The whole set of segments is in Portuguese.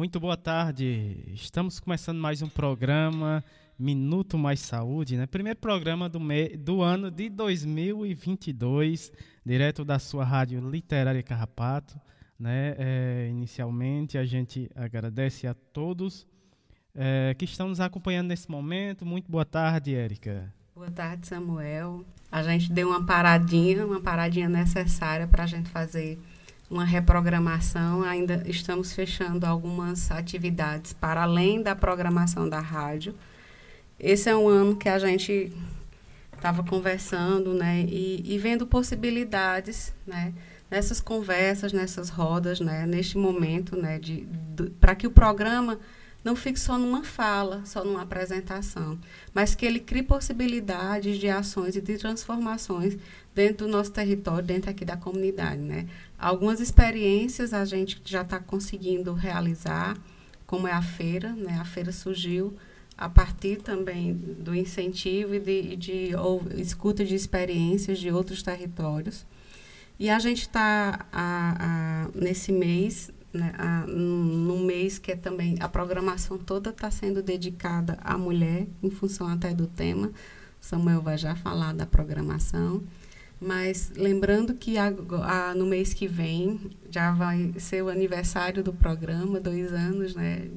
Muito boa tarde. Estamos começando mais um programa Minuto Mais Saúde, né? Primeiro programa do, me... do ano de 2022, direto da sua rádio Literária Carrapato, né? É, inicialmente a gente agradece a todos é, que estão nos acompanhando nesse momento. Muito boa tarde, Érica. Boa tarde, Samuel. A gente deu uma paradinha, uma paradinha necessária para a gente fazer uma reprogramação. Ainda estamos fechando algumas atividades para além da programação da rádio. Esse é um ano que a gente estava conversando, né, e, e, vendo possibilidades, né, nessas conversas, nessas rodas, né, neste momento, né, de, de para que o programa não fique só numa fala, só numa apresentação, mas que ele crie possibilidades de ações e de transformações dentro do nosso território, dentro aqui da comunidade, né? Algumas experiências a gente já está conseguindo realizar, como é a feira, né? A feira surgiu a partir também do incentivo e de, de ou, escuta de experiências de outros territórios. E a gente está nesse mês né, a, num mês que é também a programação toda está sendo dedicada à mulher, em função até do tema. Samuel vai já falar da programação. Mas lembrando que a, a, no mês que vem já vai ser o aniversário do programa, dois anos, né?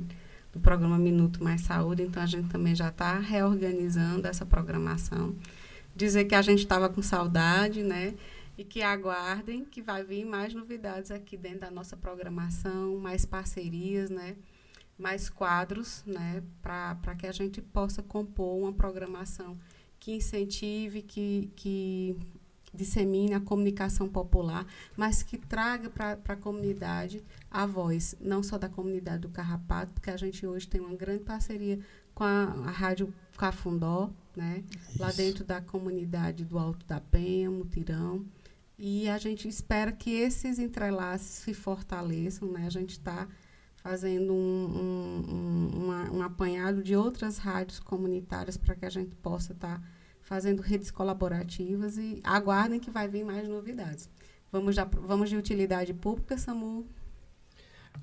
Do programa Minuto Mais Saúde, então a gente também já está reorganizando essa programação. Dizer que a gente estava com saudade, né? e que aguardem que vai vir mais novidades aqui dentro da nossa programação, mais parcerias, né? mais quadros, né? para que a gente possa compor uma programação que incentive, que, que dissemine a comunicação popular, mas que traga para a comunidade a voz, não só da comunidade do Carrapato, porque a gente hoje tem uma grande parceria com a, a Rádio Cafundó, né? lá dentro da comunidade do Alto da Penha, Mutirão, e a gente espera que esses entrelaços se fortaleçam, né? A gente está fazendo um, um, um, um, apanhado de outras rádios comunitárias para que a gente possa estar tá fazendo redes colaborativas e aguardem que vai vir mais novidades. Vamos, já, vamos de utilidade pública, Samu?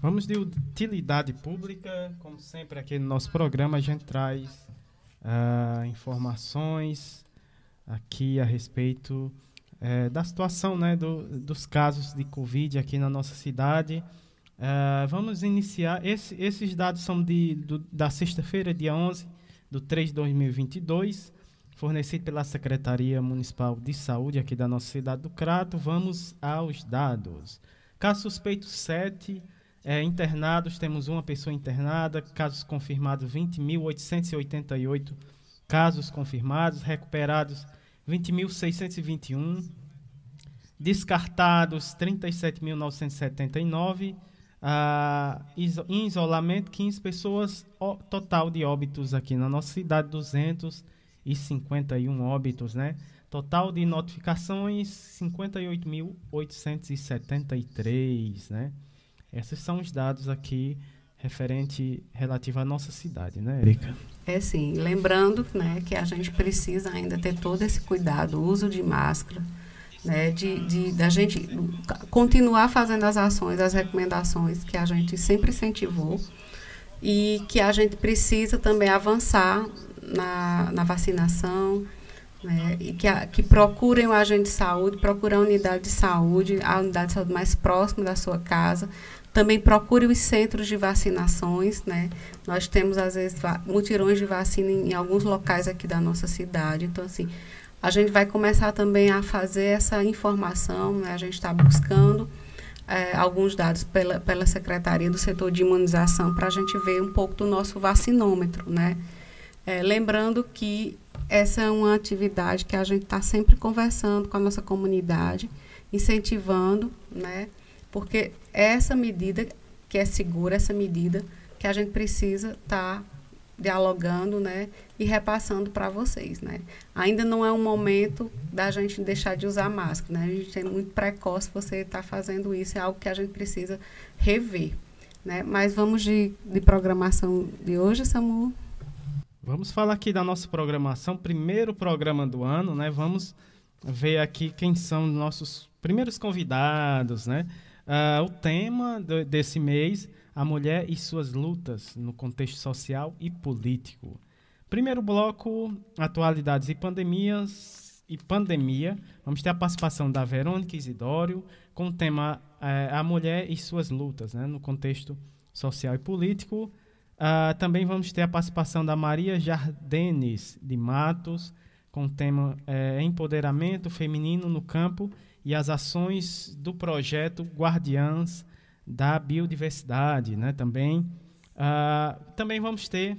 Vamos de utilidade pública. Como sempre, aqui no nosso programa, a gente traz uh, informações aqui a respeito é, da situação né, do, dos casos de Covid aqui na nossa cidade. É, vamos iniciar. Esse, esses dados são de, do, da sexta-feira, dia 11 de 3 de 2022, fornecido pela Secretaria Municipal de Saúde aqui da nossa cidade do Crato. Vamos aos dados. Caso suspeito 7, é, internados, temos uma pessoa internada, casos confirmados 20.888 casos confirmados, recuperados 20.621. Descartados, 37.979. Ah, em isolamento, 15 pessoas. O, total de óbitos aqui na nossa cidade, 251 óbitos, né? Total de notificações, 58.873, né? Esses são os dados aqui referente relativo à nossa cidade, né, Erika? É sim, lembrando, né, que a gente precisa ainda ter todo esse cuidado, uso de máscara, né, de, de da gente continuar fazendo as ações, as recomendações que a gente sempre incentivou e que a gente precisa também avançar na, na vacinação, né, e que, a, que procurem o agente de saúde, procurem a unidade de saúde, a unidade de saúde mais próxima da sua casa, também procure os centros de vacinações, né? Nós temos, às vezes, mutirões de vacina em, em alguns locais aqui da nossa cidade. Então, assim, a gente vai começar também a fazer essa informação, né? A gente está buscando é, alguns dados pela, pela Secretaria do Setor de Imunização para a gente ver um pouco do nosso vacinômetro, né? É, lembrando que essa é uma atividade que a gente está sempre conversando com a nossa comunidade, incentivando, né? Porque essa medida que é segura, essa medida que a gente precisa estar tá dialogando, né, e repassando para vocês, né. Ainda não é um momento da gente deixar de usar máscara, né. A gente é muito precoce você estar tá fazendo isso, é algo que a gente precisa rever, né. Mas vamos de, de programação de hoje, Samu. Vamos falar aqui da nossa programação, primeiro programa do ano, né. Vamos ver aqui quem são os nossos primeiros convidados, né. Uh, o tema do, desse mês, a mulher e suas lutas no contexto social e político. Primeiro bloco, atualidades e pandemias e pandemia. Vamos ter a participação da Verônica Isidório com o tema é, A Mulher e Suas Lutas né, no contexto social e político. Uh, também vamos ter a participação da Maria Jardenes de Matos com o tema é, Empoderamento Feminino no Campo e as ações do projeto Guardiãs da Biodiversidade. Né? Também, uh, também vamos ter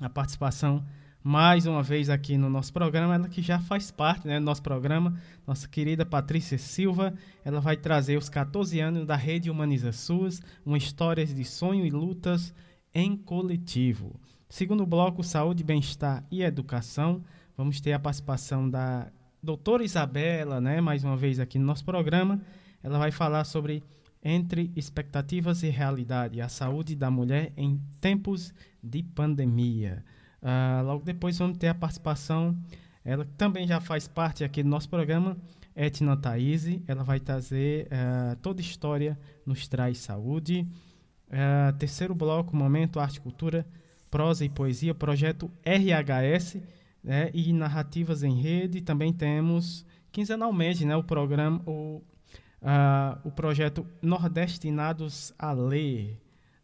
a participação mais uma vez aqui no nosso programa, ela que já faz parte né, do nosso programa, nossa querida Patrícia Silva. Ela vai trazer os 14 anos da Rede Humaniza SUS, uma história de sonho e lutas em coletivo. Segundo bloco, Saúde, Bem-Estar e Educação, vamos ter a participação da doutora Isabela, né, mais uma vez aqui no nosso programa. Ela vai falar sobre entre expectativas e realidade, a saúde da mulher em tempos de pandemia. Uh, logo depois vamos ter a participação, ela também já faz parte aqui do nosso programa, Etna Thaís, ela vai trazer uh, toda história nos traz saúde. Uh, terceiro bloco, Momento Arte e Cultura, Prosa e Poesia, projeto RHS né, e Narrativas em Rede. Também temos quinzenalmente né, o programa, o, o projeto Nordestinados a Ler.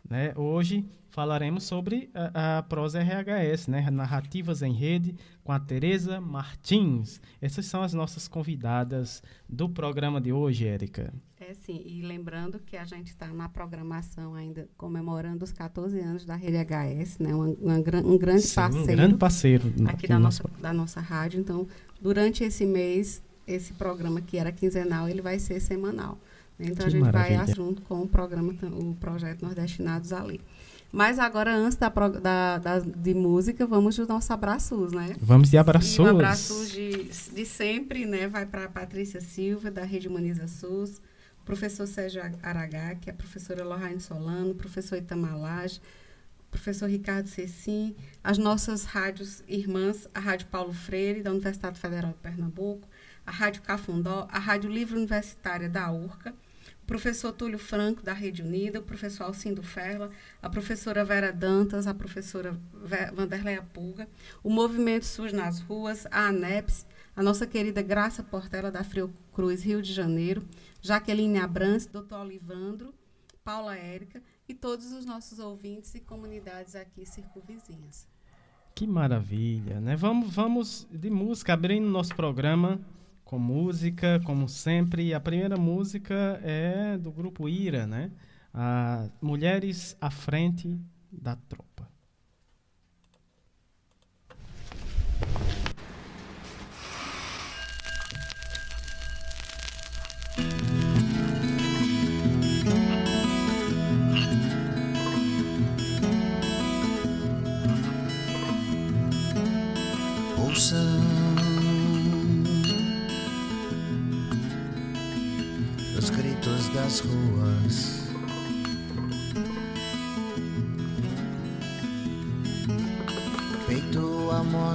Né? Hoje falaremos sobre a, a, prosa RHS, né? Narrativas em Rede, com a Tereza Martins. Essas são as nossas convidadas do programa de hoje, Érica. É sim, e lembrando que a gente está na programação ainda comemorando os 14 anos da Rede HS, né? Uma, uma, um grande sim, parceiro. Um grande parceiro aqui, aqui da, nossa, da nossa rádio. Então, durante esse mês, esse programa que era quinzenal, ele vai ser semanal. Então, que a gente maravilha. vai junto com o programa, o projeto Nordestinados ali. Mas agora, antes da, da, da, de música, vamos dos nossos abraços, né? Vamos de abraços. E o abraço de, de sempre, né? Vai para a Patrícia Silva, da Rede Humaniza SUS, professor Sérgio Aragá, que é a professora Lohane Solano, professor Itamalage, professor Ricardo Cecim, as nossas rádios irmãs, a Rádio Paulo Freire, da Universidade Federal de Pernambuco, a Rádio Cafundó, a Rádio Livre Universitária da URCA, o professor Túlio Franco, da Rede Unida, o professor Alcindo Ferla, a professora Vera Dantas, a professora Vanderleia Pulga, o Movimento SUS nas Ruas, a ANEPS, a nossa querida Graça Portela, da Frio Cruz, Rio de Janeiro, Jaqueline Abrantes, doutor Olivandro, Paula Érica e todos os nossos ouvintes e comunidades aqui circunvizinhas. Que maravilha, né? Vamos, vamos de música, abrindo nosso programa com música, como sempre. A primeira música é do grupo Ira, né? A Mulheres à Frente da Tropa.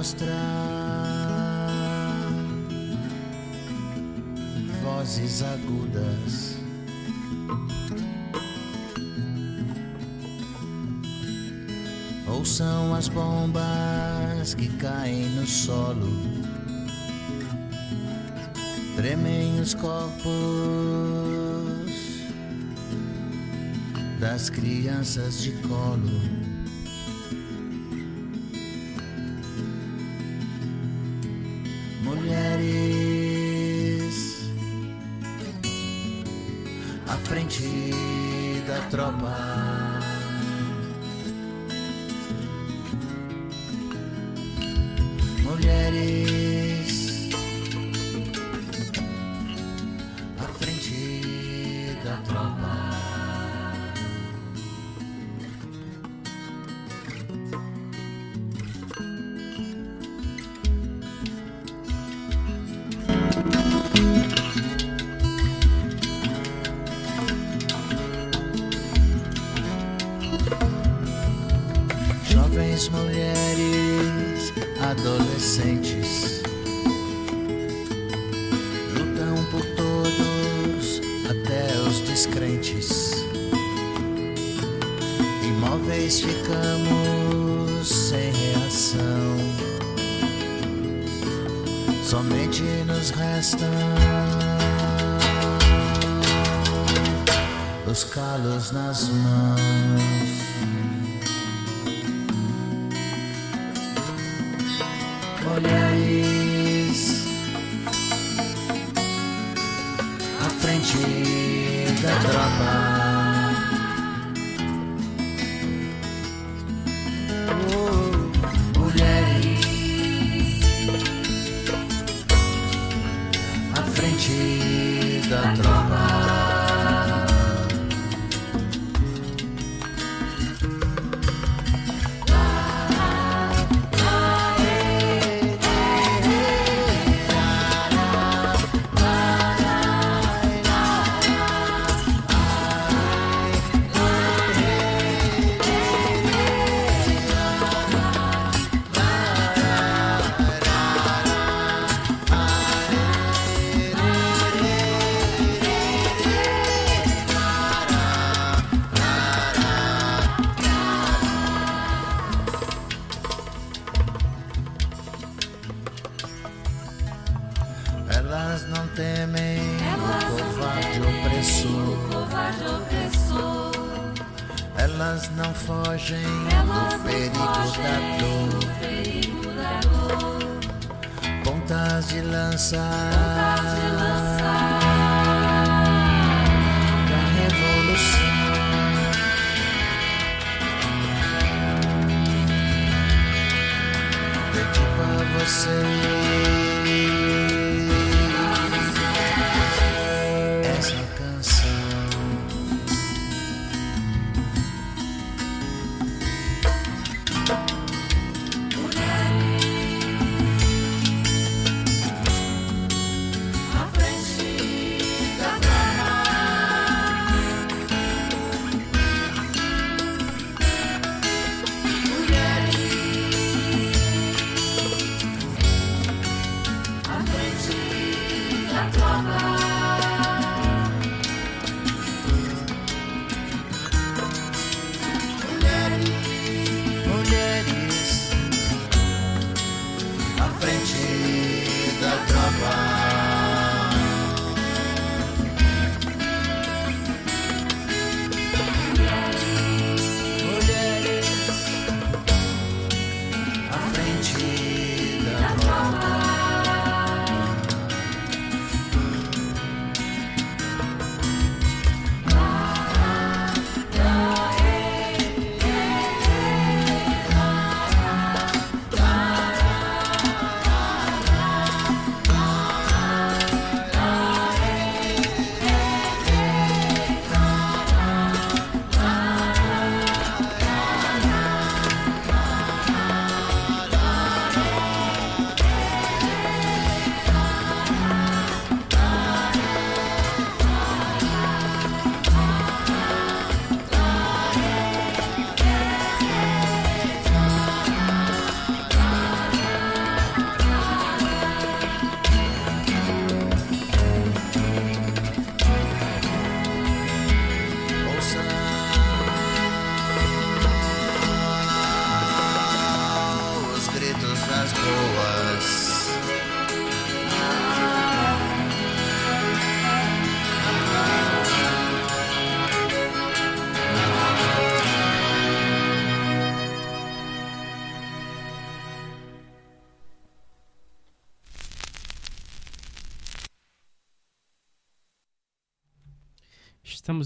Peito a mostra, vozes agudas. Ou são as bombas que caem no solo, tremem os corpos das crianças de colo. Não fogem do perigo da dor. Pontas de lança. Da revolução. Dedico a você.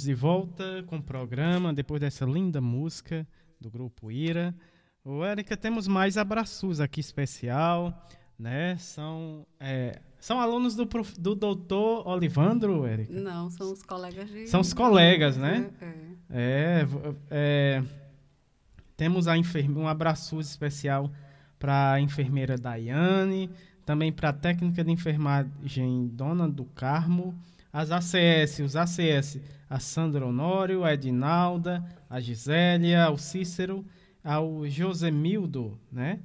Estamos de volta com o programa, depois dessa linda música do grupo Ira. Ô, Érica, temos mais abraços aqui especial, né? São, é, são alunos do, prof, do doutor Olivandro, Érica? Não, são os colegas de. São os colegas, né? É, é. É, é, temos a enferme, um abraço especial para a enfermeira Daiane, também para a técnica de enfermagem Dona do Carmo, as ACS, os ACS, a Sandra Honório, a Edinalda, a Gisélia, o Cícero, ao Josemildo, né?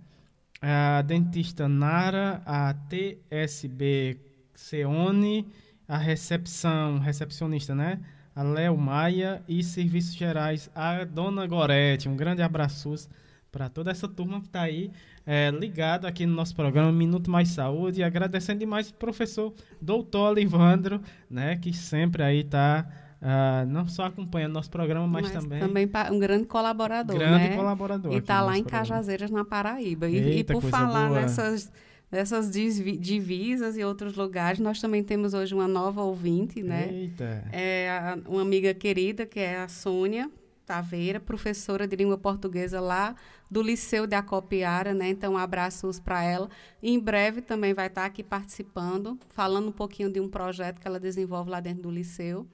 A dentista Nara, a TSB Ceone, a recepção, recepcionista, né? a Léo Maia e Serviços Gerais, a Dona Gorete. Um grande abraço para toda essa turma que está aí é, ligado aqui no nosso programa Minuto Mais Saúde. E agradecendo demais o professor Doutor Olivandro, né, que sempre aí está Uh, não só acompanhando nosso programa, mas, mas também. Também um grande colaborador. Grande né? colaborador. E está lá em programa. Cajazeiras, na Paraíba. E, e por falar boa. nessas, nessas divisas e outros lugares, nós também temos hoje uma nova ouvinte, né? Eita. É uma amiga querida, que é a Sônia Taveira, professora de língua portuguesa lá do Liceu de Acopiara, né? Então, abraços para ela. E em breve também vai estar aqui participando, falando um pouquinho de um projeto que ela desenvolve lá dentro do Liceu.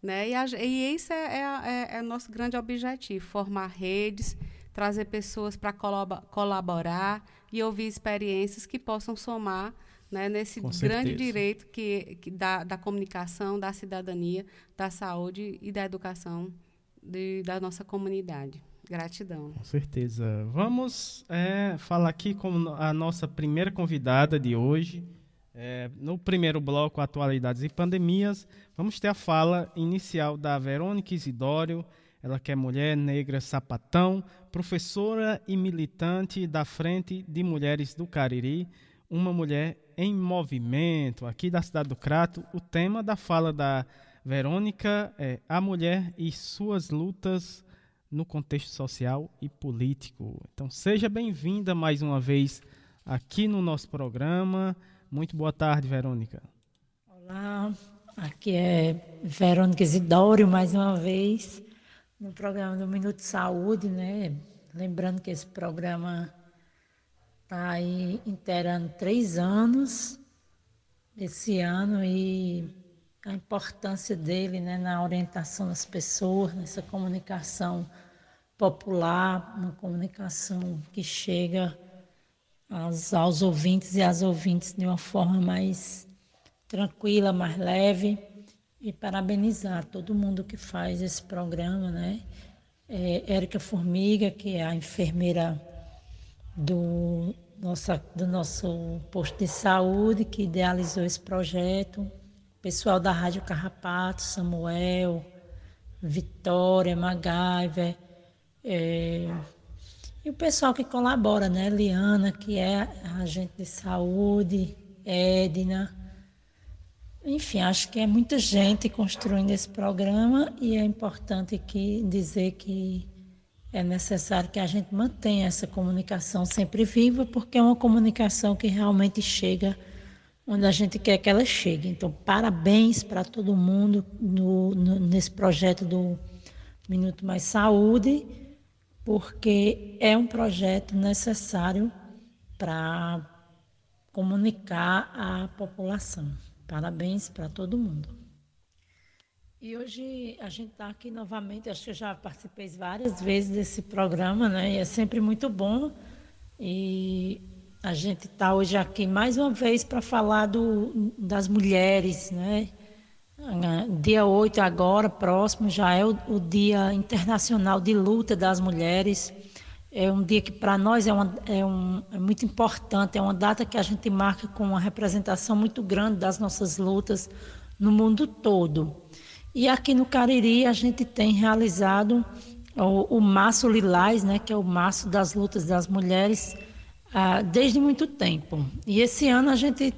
Né? E, a, e esse é, é, é, é, o nosso grande objetivo: formar redes, trazer pessoas para colaborar e ouvir experiências que possam somar né, nesse Com grande certeza. direito que, que da, da comunicação, da cidadania, da saúde e da educação de, da nossa comunidade. Gratidão. Com certeza. Vamos é, falar aqui com a nossa primeira convidada de hoje. É, no primeiro bloco, Atualidades e Pandemias, vamos ter a fala inicial da Verônica Isidório, ela que é mulher negra sapatão, professora e militante da Frente de Mulheres do Cariri, uma mulher em movimento aqui da cidade do Crato. O tema da fala da Verônica é a mulher e suas lutas no contexto social e político. Então seja bem-vinda mais uma vez aqui no nosso programa. Muito boa tarde, Verônica. Olá, aqui é Verônica Isidório, mais uma vez, no programa do Minuto Saúde, né? Lembrando que esse programa está aí inteirando três anos esse ano e a importância dele né, na orientação das pessoas, nessa comunicação popular, uma comunicação que chega aos, aos ouvintes e às ouvintes de uma forma mais tranquila, mais leve e parabenizar todo mundo que faz esse programa, né? É, Érica Formiga, que é a enfermeira do, nossa, do nosso posto de saúde, que idealizou esse projeto, pessoal da Rádio Carrapato, Samuel, Vitória, MacGyver, é, e o pessoal que colabora, né? Liana, que é agente de saúde, Edna. Enfim, acho que é muita gente construindo esse programa e é importante aqui dizer que é necessário que a gente mantenha essa comunicação sempre viva, porque é uma comunicação que realmente chega onde a gente quer que ela chegue. Então, parabéns para todo mundo no, no, nesse projeto do Minuto Mais Saúde porque é um projeto necessário para comunicar à população. Parabéns para todo mundo. E hoje a gente está aqui novamente, acho que eu já participei várias vezes desse programa, né? E é sempre muito bom. E a gente está hoje aqui mais uma vez para falar do, das mulheres, né? Dia 8 agora, próximo, já é o, o, Dia Internacional de Luta das Mulheres. É um dia que para nós é, uma, é, um, é muito importante, é uma data que a gente marca com uma representação muito grande das nossas lutas no mundo todo. E aqui no Cariri a gente tem realizado o, o Março Lilás, né, que é o Março das Lutas das Mulheres, ah, desde muito tempo. E esse ano a gente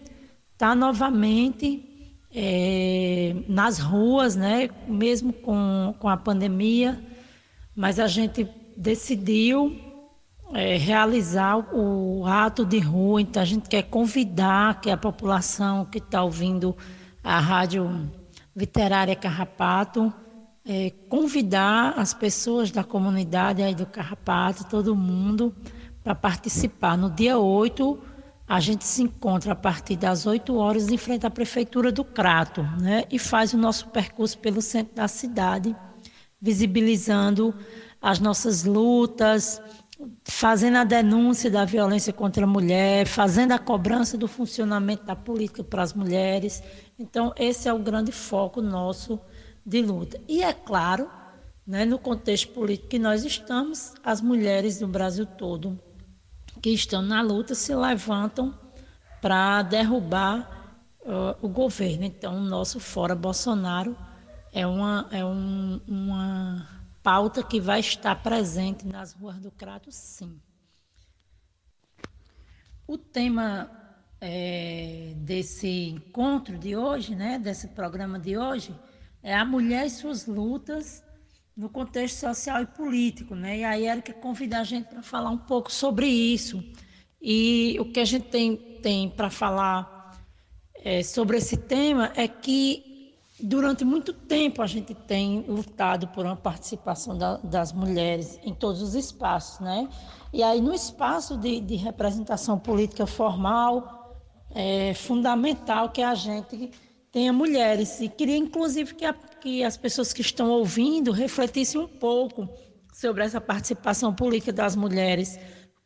está novamente é, nas ruas, né, mesmo com, com a pandemia, mas a gente decidiu é, realizar o, ato de rua, então a gente quer convidar que a população que está ouvindo a Rádio Literária Carrapato, é, convidar as pessoas da comunidade aí do Carrapato, todo mundo, para participar no dia 8 a gente se encontra a partir das 8 horas em frente à Prefeitura do Crato, né? E faz o nosso percurso pelo centro da cidade, visibilizando as nossas lutas, fazendo a denúncia da violência contra a mulher, fazendo a cobrança do funcionamento da política para as mulheres. Então, esse é o grande foco nosso de luta. E é claro, né, no contexto político que nós estamos, as mulheres do Brasil todo que estão na luta se levantam para derrubar uh, o governo. Então, o nosso Fora Bolsonaro é uma, é um, uma pauta que vai estar presente nas ruas do Crato, sim. O tema é, desse encontro de hoje, né, desse programa de hoje, é a mulher e suas lutas no contexto social e político, né? E aí Erika convida a gente para falar um pouco sobre isso. E o que a gente tem, tem para falar é, sobre esse tema é que durante muito tempo a gente tem lutado por uma participação da, das mulheres em todos os espaços, né? E aí no espaço de, de representação política formal é fundamental que a gente tenha mulheres. E queria inclusive que, a, que as pessoas que estão ouvindo refletissem um pouco sobre essa participação política das mulheres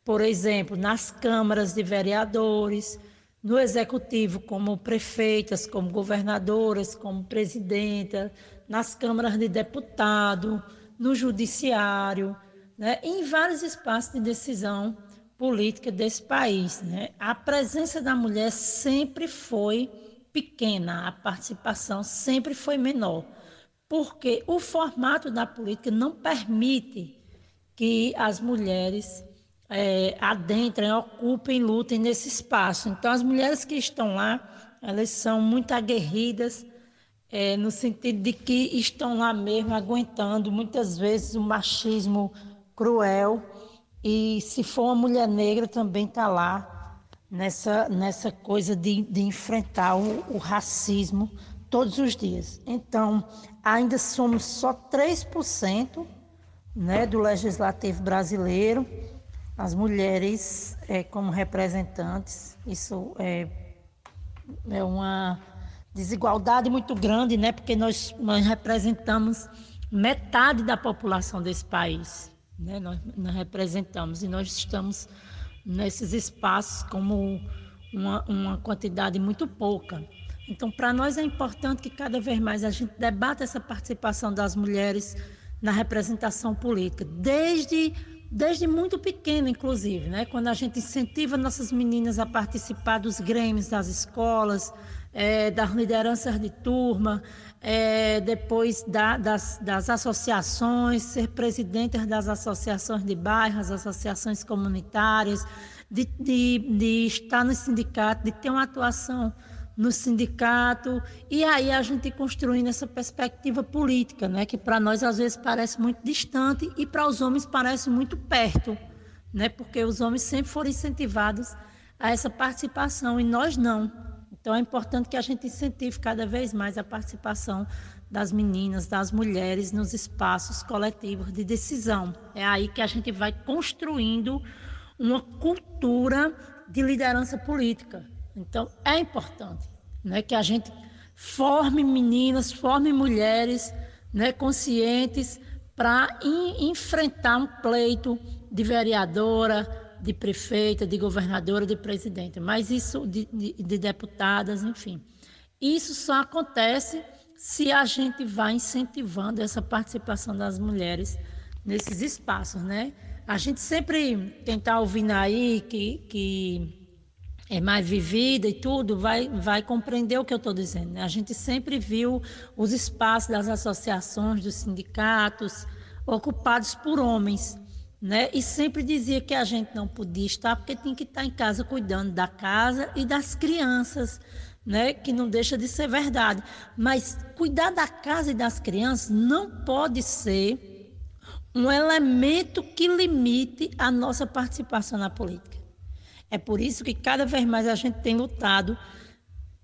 por exemplo, nas câmaras de vereadores, no executivo, como prefeitas, como governadoras, como presidenta, nas câmaras de deputado, no judiciário, né, em vários espaços de decisão política desse país. Né? A presença da mulher sempre foi pequena, a participação sempre foi menor, porque o formato da política não permite que as mulheres é, adentrem, ocupem, lutem nesse espaço. Então, as mulheres que estão lá, elas são muito aguerridas, é, no sentido de que estão lá mesmo aguentando muitas vezes o machismo cruel. E se for uma mulher negra, também está lá nessa, nessa coisa de, de enfrentar o, o racismo todos os dias. Então, ainda somos só 3% né, do legislativo brasileiro as mulheres é, como representantes. Isso é, é uma desigualdade muito grande, né? Porque nós, nós representamos metade da população desse país, né? Nós, nós representamos e nós estamos nesses espaços como uma, uma quantidade muito pouca. Então, para nós é importante que cada vez mais a gente debata essa participação das mulheres na representação política, desde desde muito pequeno, inclusive, né? Quando a gente incentiva nossas meninas a participar dos grêmios das escolas, é, das lideranças de turma, é, depois da, das, das associações, ser presidente das associações de bairros, associações comunitárias, de, de, de estar no sindicato, de ter uma atuação no sindicato, e aí a gente construindo essa perspectiva política, né, que para nós às vezes parece muito distante e para os homens parece muito perto, né, porque os homens sempre foram incentivados a essa participação e nós não. Então é importante que a gente incentive cada vez mais a participação das meninas, das mulheres nos espaços coletivos de decisão. É aí que a gente vai construindo uma cultura de liderança política, então, é importante né, que a gente forme meninas, forme mulheres né, conscientes para enfrentar um pleito de vereadora, de prefeita, de governadora, de presidente, mas isso de, de, de deputadas, enfim. Isso só acontece se a gente vai incentivando essa participação das mulheres nesses espaços, né? A gente sempre tentar ouvindo aí que, que é mais vivida e tudo, vai, vai compreender o que eu estou dizendo. Né? A gente sempre viu os espaços das associações, dos sindicatos, ocupados por homens. Né? E sempre dizia que a gente não podia estar porque tinha que estar em casa cuidando da casa e das crianças, né? Que não deixa de ser verdade. Mas cuidar da casa e das crianças não pode ser um elemento que limite a nossa participação na política. É por isso que cada vez mais a gente tem lutado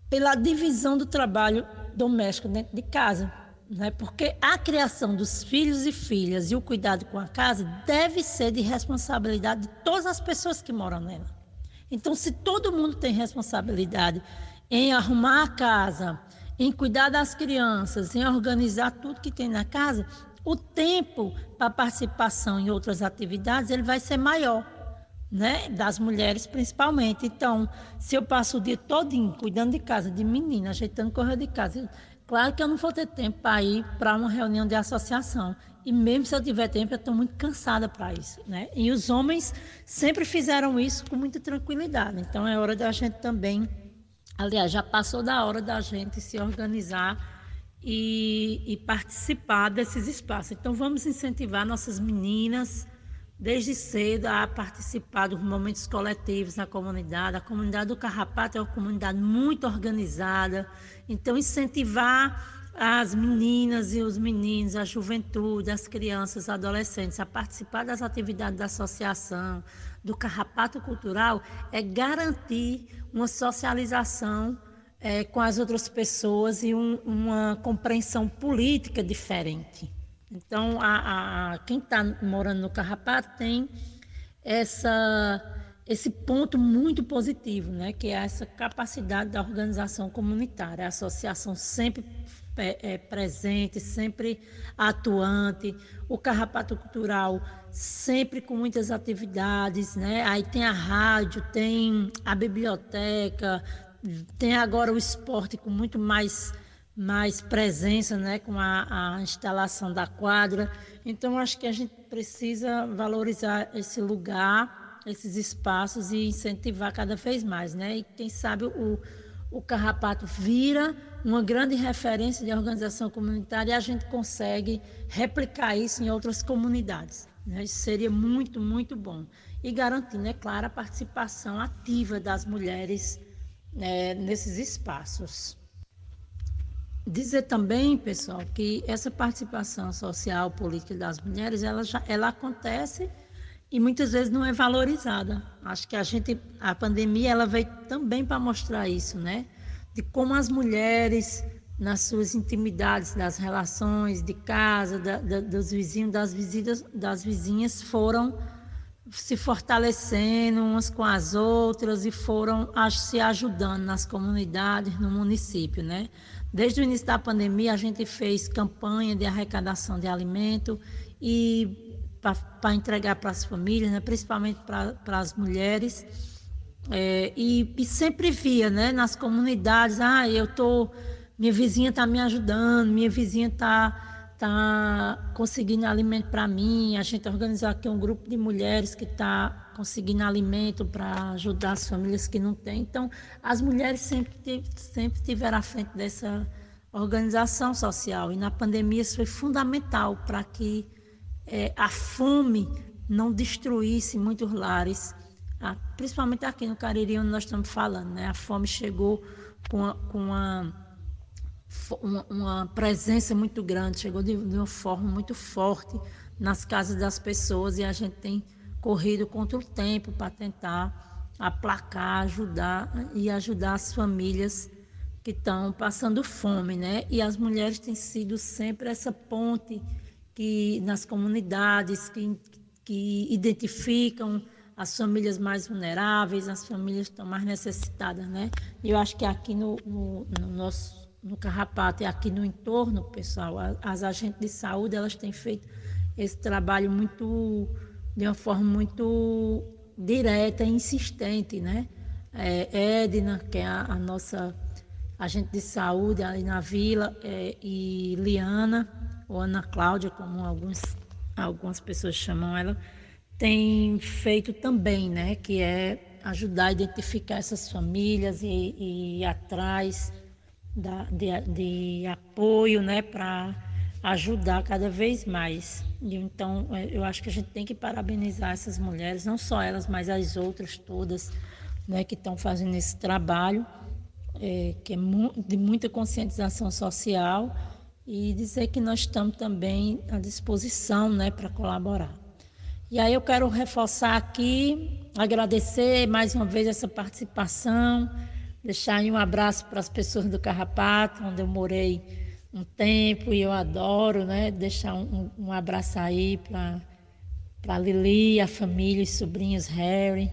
pela divisão do trabalho doméstico dentro de casa. Né? Porque a criação dos filhos e filhas e o cuidado com a casa deve ser de responsabilidade de todas as pessoas que moram nela. Então, se todo mundo tem responsabilidade em arrumar a casa, em cuidar das crianças, em organizar tudo que tem na casa, o tempo para participação em outras atividades ele vai ser maior né, das mulheres principalmente. Então, se eu passo o dia todinho cuidando de casa, de menina, ajeitando correio de casa, claro que eu não vou ter tempo para ir para uma reunião de associação. E mesmo se eu tiver tempo, eu estou muito cansada para isso, né? E os homens sempre fizeram isso com muita tranquilidade. Então, é hora da gente também, aliás, já passou da hora da gente se organizar e, e participar desses espaços. Então, vamos incentivar nossas meninas desde cedo a participar dos momentos coletivos na comunidade. A comunidade do Carrapato é uma comunidade muito organizada, então incentivar as meninas e os meninos, a juventude, as crianças, adolescentes a participar das atividades da associação, do Carrapato Cultural, é garantir uma socialização é, com as outras pessoas e um, uma compreensão política diferente. Então, a, a quem está morando no Carrapato tem essa, esse ponto muito positivo, né, que é essa capacidade da organização comunitária. A associação sempre é, é, presente, sempre atuante. O Carrapato Cultural sempre com muitas atividades, né? Aí tem a rádio, tem a biblioteca, tem agora o esporte com muito mais, mais presença, né, com a, a instalação da quadra. Então, acho que a gente precisa valorizar esse lugar, esses espaços e incentivar cada vez mais. Né? E quem sabe o, o Carrapato vira uma grande referência de organização comunitária e a gente consegue replicar isso em outras comunidades. Né? Isso seria muito, muito bom. E garantindo, é claro, a participação ativa das mulheres né, nesses espaços. Dizer também, pessoal, que essa participação social, política das mulheres, ela, já, ela acontece e muitas vezes não é valorizada. Acho que a gente, a pandemia, ela veio também para mostrar isso, né? De como as mulheres, nas suas intimidades, das relações de casa, da, da, dos vizinhos, das visitas, das vizinhas, foram se fortalecendo umas com as outras e foram se ajudando nas comunidades, no município, né? Desde o início da pandemia, a gente fez campanha de arrecadação de alimento e para entregar para as famílias, né? principalmente para as mulheres. É, e, e, sempre via né? nas comunidades, ah, eu tô, minha vizinha está me ajudando, minha vizinha está está conseguindo alimento para mim. A gente organizou aqui um grupo de mulheres que está conseguindo alimento para ajudar as famílias que não têm. Então, as mulheres sempre, sempre estiveram à frente dessa organização social. E na pandemia isso foi fundamental para que é, a fome não destruísse muitos lares, principalmente aqui no Cariri, onde nós estamos falando. Né? A fome chegou com a, com uma, uma presença muito grande, chegou de, de uma forma muito forte nas casas das pessoas e a gente tem corrido contra o tempo para tentar aplacar, ajudar e ajudar as famílias que estão passando fome, né? E as mulheres têm sido sempre essa ponte que nas comunidades que, que identificam as famílias mais vulneráveis, as famílias que estão mais necessitadas, né? E eu acho que aqui no, no, no nosso no Carrapato e aqui no entorno, pessoal, as agentes de saúde, elas têm feito esse trabalho muito, de uma forma muito direta e insistente, né? É, Edna, que é a, a, nossa agente de saúde ali na vila, é, e Liana, ou Ana Cláudia, como alguns, algumas pessoas chamam ela, tem feito também, né? Que é ajudar a identificar essas famílias e, e ir atrás da, de, de apoio né, para ajudar cada vez mais. Então, é, eu acho que a gente tem que parabenizar essas mulheres, não só elas, mas as outras todas né, que estão fazendo esse trabalho, é, que é de muita conscientização social, e dizer que nós estamos também à disposição né, para colaborar. E aí eu quero reforçar aqui, agradecer mais uma vez essa participação Deixar aí um abraço para as pessoas do Carrapato, onde eu morei um tempo e eu adoro, né? Deixar um, um abraço aí para Lili, a família, os sobrinhos Harry,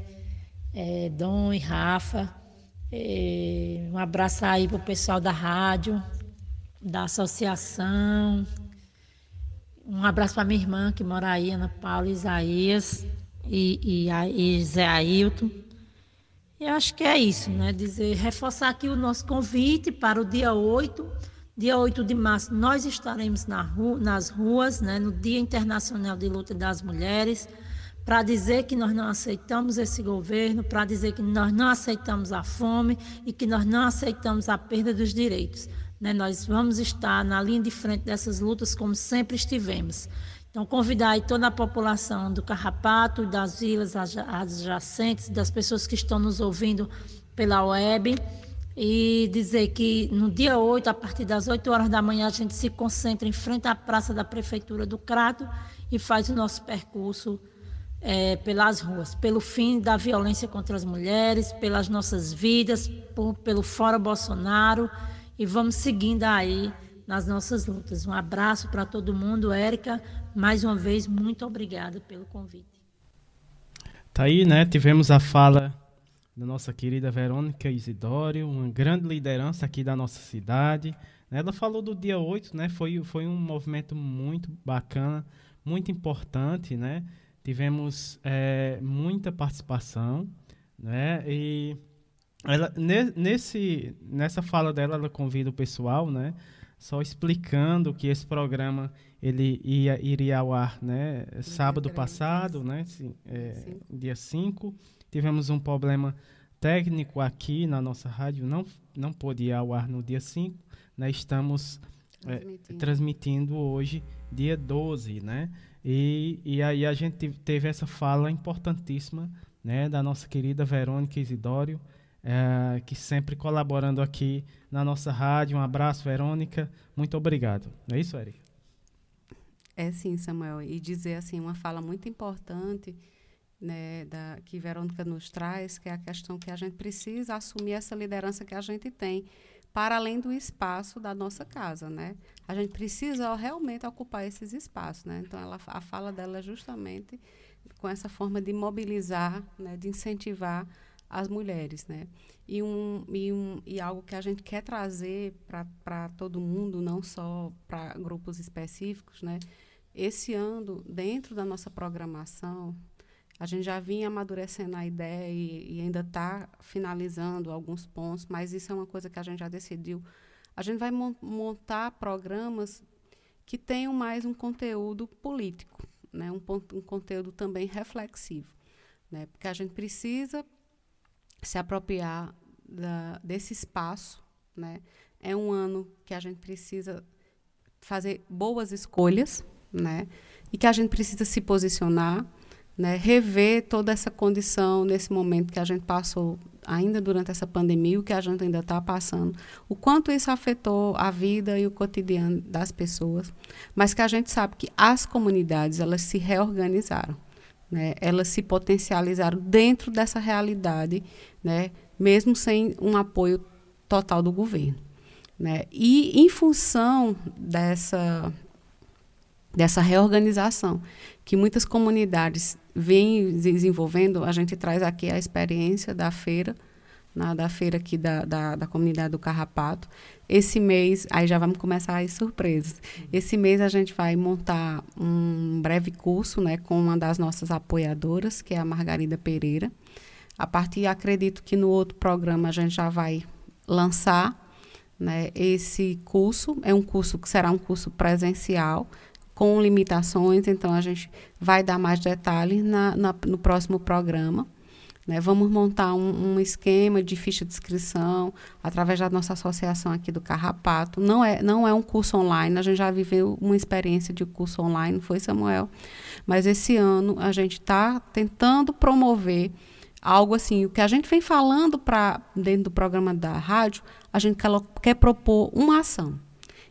é, Dom e Rafa. É, um abraço aí para o pessoal da rádio, da associação. Um abraço para minha irmã que mora aí, Ana Paula Isaías e, e, e Zé Ailton. Eu acho que é isso, né? Dizer, reforçar aqui o nosso convite para o dia 8. Dia 8 de março, nós estaremos na nas ruas, né, no Dia Internacional de Luta das Mulheres, para dizer que nós não aceitamos esse governo, para dizer que nós não aceitamos a fome e que nós não aceitamos a perda dos direitos. Né? Nós vamos estar na linha de frente dessas lutas como sempre estivemos. Então, convidar aí toda a população do Carrapato, das vilas adjacentes, das pessoas que estão nos ouvindo pela web, e dizer que no dia 8, a partir das 8 horas da manhã, a gente se concentra em frente à Praça da Prefeitura do Crato e faz o nosso percurso é, pelas ruas, pelo fim da violência contra as mulheres, pelas nossas vidas, por, pelo Fora Bolsonaro e vamos seguindo aí nas nossas lutas. Um abraço para todo mundo. Érica, mais uma vez, muito obrigada pelo convite. Tá aí, né? Tivemos a fala da nossa querida Verônica Isidório, uma grande liderança aqui da nossa cidade. Ela falou do dia 8, né? Foi, foi um movimento muito bacana, muito importante, né? Tivemos é, muita participação, né? E ela, nesse, nessa fala dela, ela convida o pessoal, né? Só explicando que esse programa ele ia, iria ao ar, né? Sábado passado, né? É, dia 5. Tivemos um problema técnico aqui na nossa rádio, não, não pôde ir ao ar no dia 5. Né? Estamos transmitindo. É, transmitindo hoje, dia 12, né? E, e aí a gente teve essa fala importantíssima né, da nossa querida Verônica Isidório, é, que sempre colaborando aqui na nossa rádio. Um abraço, Verônica. Muito obrigado. Não é isso, Erika? É sim, Samuel. E dizer assim uma fala muito importante né, da, que Verônica nos traz, que é a questão que a gente precisa assumir essa liderança que a gente tem para além do espaço da nossa casa, né? A gente precisa realmente ocupar esses espaços, né? Então, ela, a fala dela é justamente com essa forma de mobilizar, né, de incentivar as mulheres, né? E, um, e, um, e algo que a gente quer trazer para todo mundo, não só para grupos específicos, né? Esse ano, dentro da nossa programação, a gente já vinha amadurecendo a ideia e, e ainda está finalizando alguns pontos, mas isso é uma coisa que a gente já decidiu. A gente vai montar programas que tenham mais um conteúdo político, né? um, um conteúdo também reflexivo. Né? Porque a gente precisa se apropriar da, desse espaço, né? É um ano que a gente precisa fazer boas escolhas, né? E que a gente precisa se posicionar, né? Rever toda essa condição nesse momento que a gente passou ainda durante essa pandemia, o que a gente ainda está passando, o quanto isso afetou a vida e o cotidiano das pessoas, mas que a gente sabe que as comunidades elas se reorganizaram, né? Elas se potencializaram dentro dessa realidade, né? Mesmo sem um apoio total do governo, né? E em função dessa dessa reorganização que muitas comunidades vêm desenvolvendo, a gente traz aqui a experiência da feira, na, da feira aqui da, da, da, comunidade do Carrapato. Esse mês, aí já vamos começar as surpresas. Esse mês a gente vai montar um breve curso né, com uma das nossas apoiadoras, que é a Margarida Pereira. A partir, acredito que no outro programa a gente já vai lançar né, esse curso. É um curso que será um curso presencial, com limitações, então a gente vai dar mais detalhes na, na, no próximo programa. Né? Vamos montar um, um, esquema de ficha de inscrição através da nossa associação aqui do Carrapato. Não é, não é um curso online, a gente já viveu uma experiência de curso online, foi Samuel, mas esse ano a gente está tentando promover algo assim, o que a gente vem falando para dentro do programa da rádio, a gente quer, quer propor uma ação.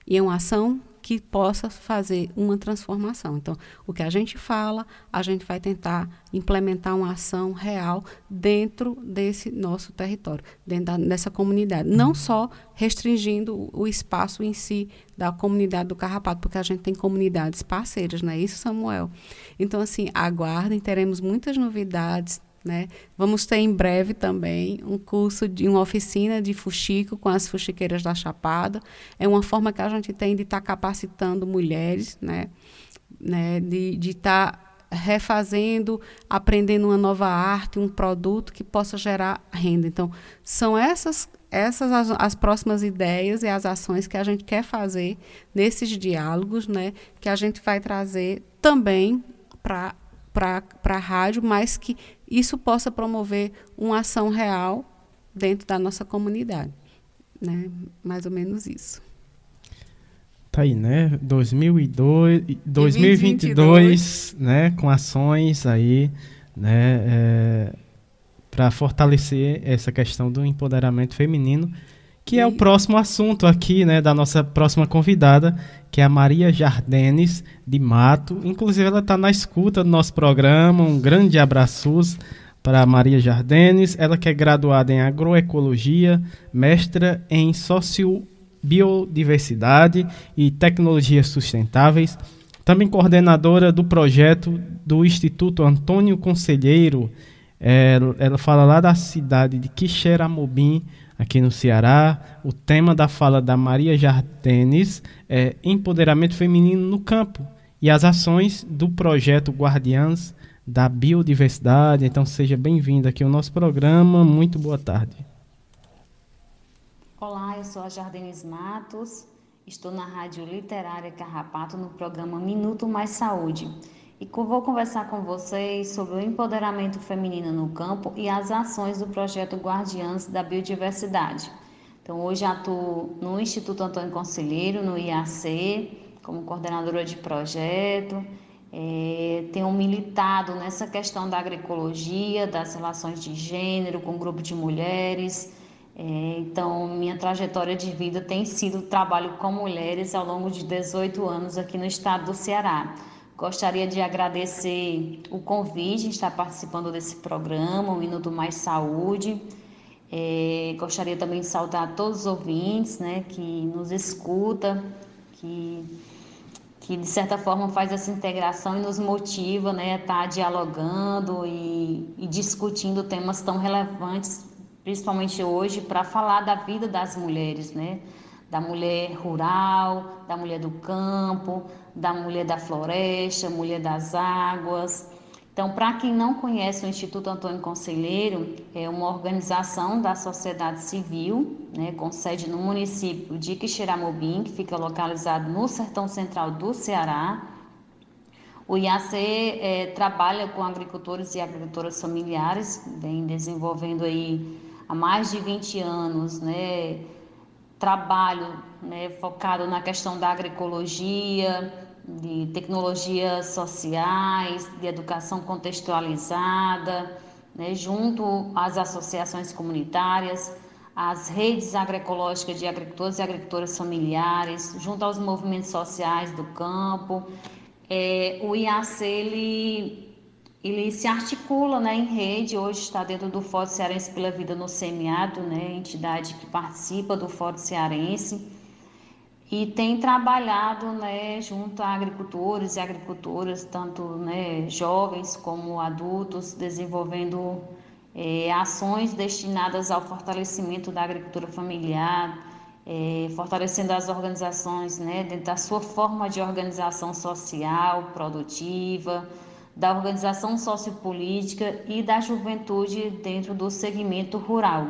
E é uma ação que possa fazer uma transformação. Então, o que a gente fala, a gente vai tentar implementar uma ação real dentro desse nosso território, dentro da, dessa comunidade. Não só restringindo o espaço em si da comunidade do Carrapato, porque a gente tem comunidades parceiras, não é isso, Samuel? Então, assim, aguardem, teremos muitas novidades, né? Vamos ter em breve também um curso de uma oficina de fuxico com as fuxiqueiras da Chapada. É uma forma que a gente tem de estar tá capacitando mulheres, né? né? de estar tá refazendo, aprendendo uma nova arte, um produto que possa gerar renda. Então, são essas essas as, as, próximas ideias e as ações que a gente quer fazer nesses diálogos, né, que a gente vai trazer também para a rádio, mas que isso possa promover uma ação real dentro da nossa comunidade. Né? Mais ou menos isso. tá aí, né? 2002, 2022, né? Com ações aí, né? É, para fortalecer essa questão do empoderamento feminino, que é o próximo assunto aqui, né? Da nossa próxima convidada, que é a Maria Jardenes de Mato. Inclusive, ela está na escuta do nosso programa. Um grande abraço para Maria Jardenes. Ela que é graduada em agroecologia, mestra em socio biodiversidade e tecnologias sustentáveis, também coordenadora do projeto do Instituto Antônio Conselheiro. Ela, ela fala lá da cidade de Quixeramobim, aqui no Ceará. O tema da fala da Maria Jardenes é empoderamento feminino no campo e as ações do projeto Guardiãs da Biodiversidade. Então seja bem-vinda aqui ao nosso programa. Muito boa tarde. Olá, eu sou a Jardenes Matos, estou na Rádio Literária Carrapato no programa Minuto Mais Saúde e vou conversar com vocês sobre o empoderamento feminino no campo e as ações do projeto Guardiãs da Biodiversidade. Então, hoje atuo no Instituto Antônio Conselheiro, no IAC, como coordenadora de projeto. É, tenho militado nessa questão da agroecologia, das relações de gênero com o grupo de mulheres é, então, minha trajetória de vida tem sido trabalho com mulheres ao longo de 18 anos aqui no estado do Ceará. Gostaria de agradecer o convite estar participando desse programa, o Minuto Mais Saúde. É, gostaria também de saudar todos os ouvintes né, que nos escuta, que, que de certa forma faz essa integração e nos motiva né, a estar dialogando e, e discutindo temas tão relevantes principalmente hoje, para falar da vida das mulheres, né? Da mulher rural, da mulher do campo, da mulher da floresta, mulher das águas. Então, para quem não conhece o Instituto Antônio Conselheiro, é uma organização da sociedade civil, né, com sede no município de Quixeramobim, que fica localizado no sertão central do Ceará. O IAC é, trabalha com agricultores e agricultoras familiares, vem desenvolvendo aí há mais de 20 anos, né, trabalho né, focado na questão da agroecologia, de tecnologias sociais, de educação contextualizada, né, junto às associações comunitárias, às redes agroecológicas de agricultores e agricultoras familiares, junto aos movimentos sociais do campo. É, o IAC ele ele se articula né, em rede, hoje está dentro do Fórum Cearense pela Vida no Semiado, né, entidade que participa do Fórum Cearense, e tem trabalhado né, junto a agricultores e agricultoras, tanto né, jovens como adultos, desenvolvendo é, ações destinadas ao fortalecimento da agricultura familiar, é, fortalecendo as organizações né, dentro da sua forma de organização social, produtiva, da organização sociopolítica e da juventude dentro do segmento rural.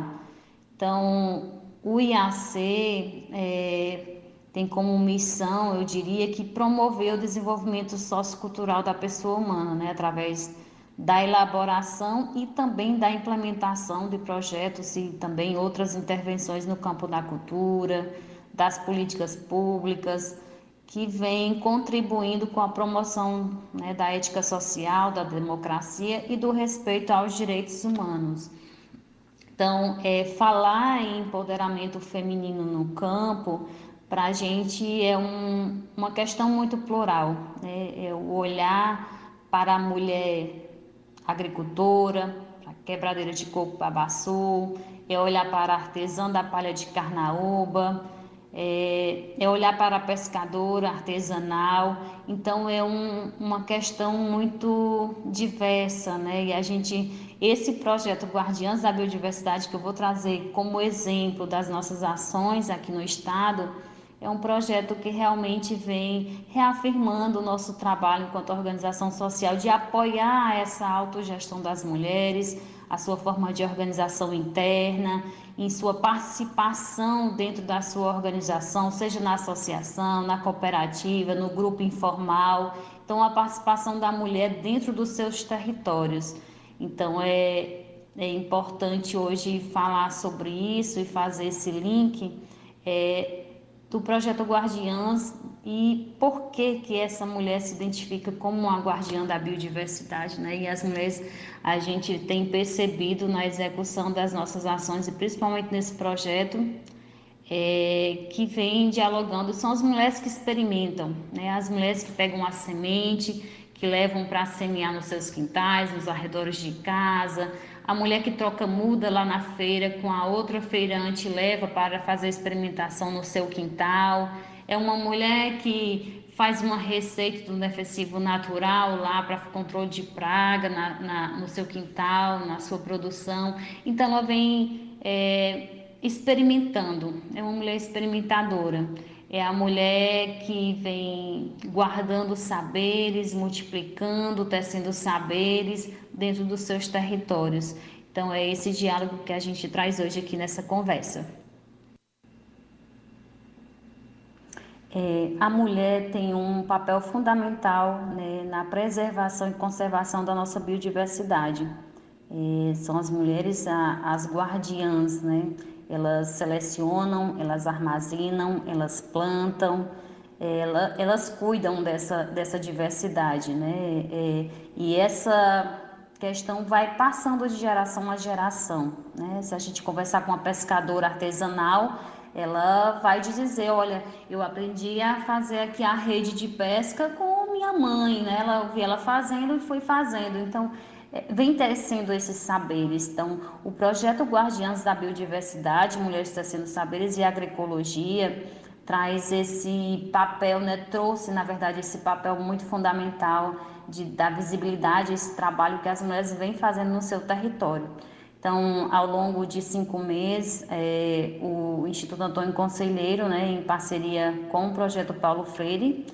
Então, o IAC é, tem como missão, eu diria, que promover o desenvolvimento sociocultural da pessoa humana, né, através da elaboração e também da implementação de projetos e também outras intervenções no campo da cultura, das políticas públicas, que vem contribuindo com a promoção né, da ética social, da democracia e do respeito aos direitos humanos. Então, é, falar em empoderamento feminino no campo, para a gente é um, uma questão muito plural. Né? É o olhar para a mulher agricultora, para a quebradeira de coco babaçu, é olhar para a artesã da palha de carnaúba, é, é olhar para a pescadora artesanal, então é um, uma questão muito diversa, né? E a gente, esse projeto Guardiãs da Biodiversidade que eu vou trazer como exemplo das nossas ações aqui no estado, é um projeto que realmente vem reafirmando o nosso trabalho enquanto organização social de apoiar essa autogestão das mulheres, a sua forma de organização interna, em sua participação dentro da sua organização, seja na associação, na cooperativa, no grupo informal. Então, a participação da mulher dentro dos seus territórios. Então, é, é importante hoje falar sobre isso e fazer esse link é, do projeto Guardiãs e por que que essa mulher se identifica como uma guardiã da biodiversidade, né? E as mulheres a gente tem percebido na execução das nossas ações e principalmente nesse projeto é, que vem dialogando são as mulheres que experimentam, né? As mulheres que pegam a semente, que levam para semear nos seus quintais, nos arredores de casa, a mulher que troca muda lá na feira com a outra feirante leva para fazer experimentação no seu quintal é uma mulher que faz uma receita do defensivo natural lá para controle de praga na, na, no seu quintal, na sua produção. Então ela vem é, experimentando, é uma mulher experimentadora. É a mulher que vem guardando saberes, multiplicando, tecendo saberes dentro dos seus territórios. Então é esse diálogo que a gente traz hoje aqui nessa conversa. É, a mulher tem um papel fundamental né, na preservação e conservação da nossa biodiversidade. É, são as mulheres a, as guardiãs, né? Elas selecionam, elas armazenam, elas plantam, ela, elas cuidam dessa, dessa diversidade, né? É, e essa questão vai passando de geração a geração, né? Se a gente conversar com uma pescadora artesanal, ela vai dizer, olha, eu aprendi a fazer aqui a rede de pesca com minha mãe, né? Ela ouvi ela fazendo e fui fazendo. Então, vem tecendo esses saberes. Então, o projeto Guardiãs da Biodiversidade, Mulheres Tecendo Saberes e Agroecologia traz esse papel, né? Trouxe, na verdade, esse papel muito fundamental de dar visibilidade a esse trabalho que as mulheres vêm fazendo no seu território. Então, ao longo de cinco meses, é, o Instituto Antônio Conselheiro, né, em parceria com o projeto Paulo Freire,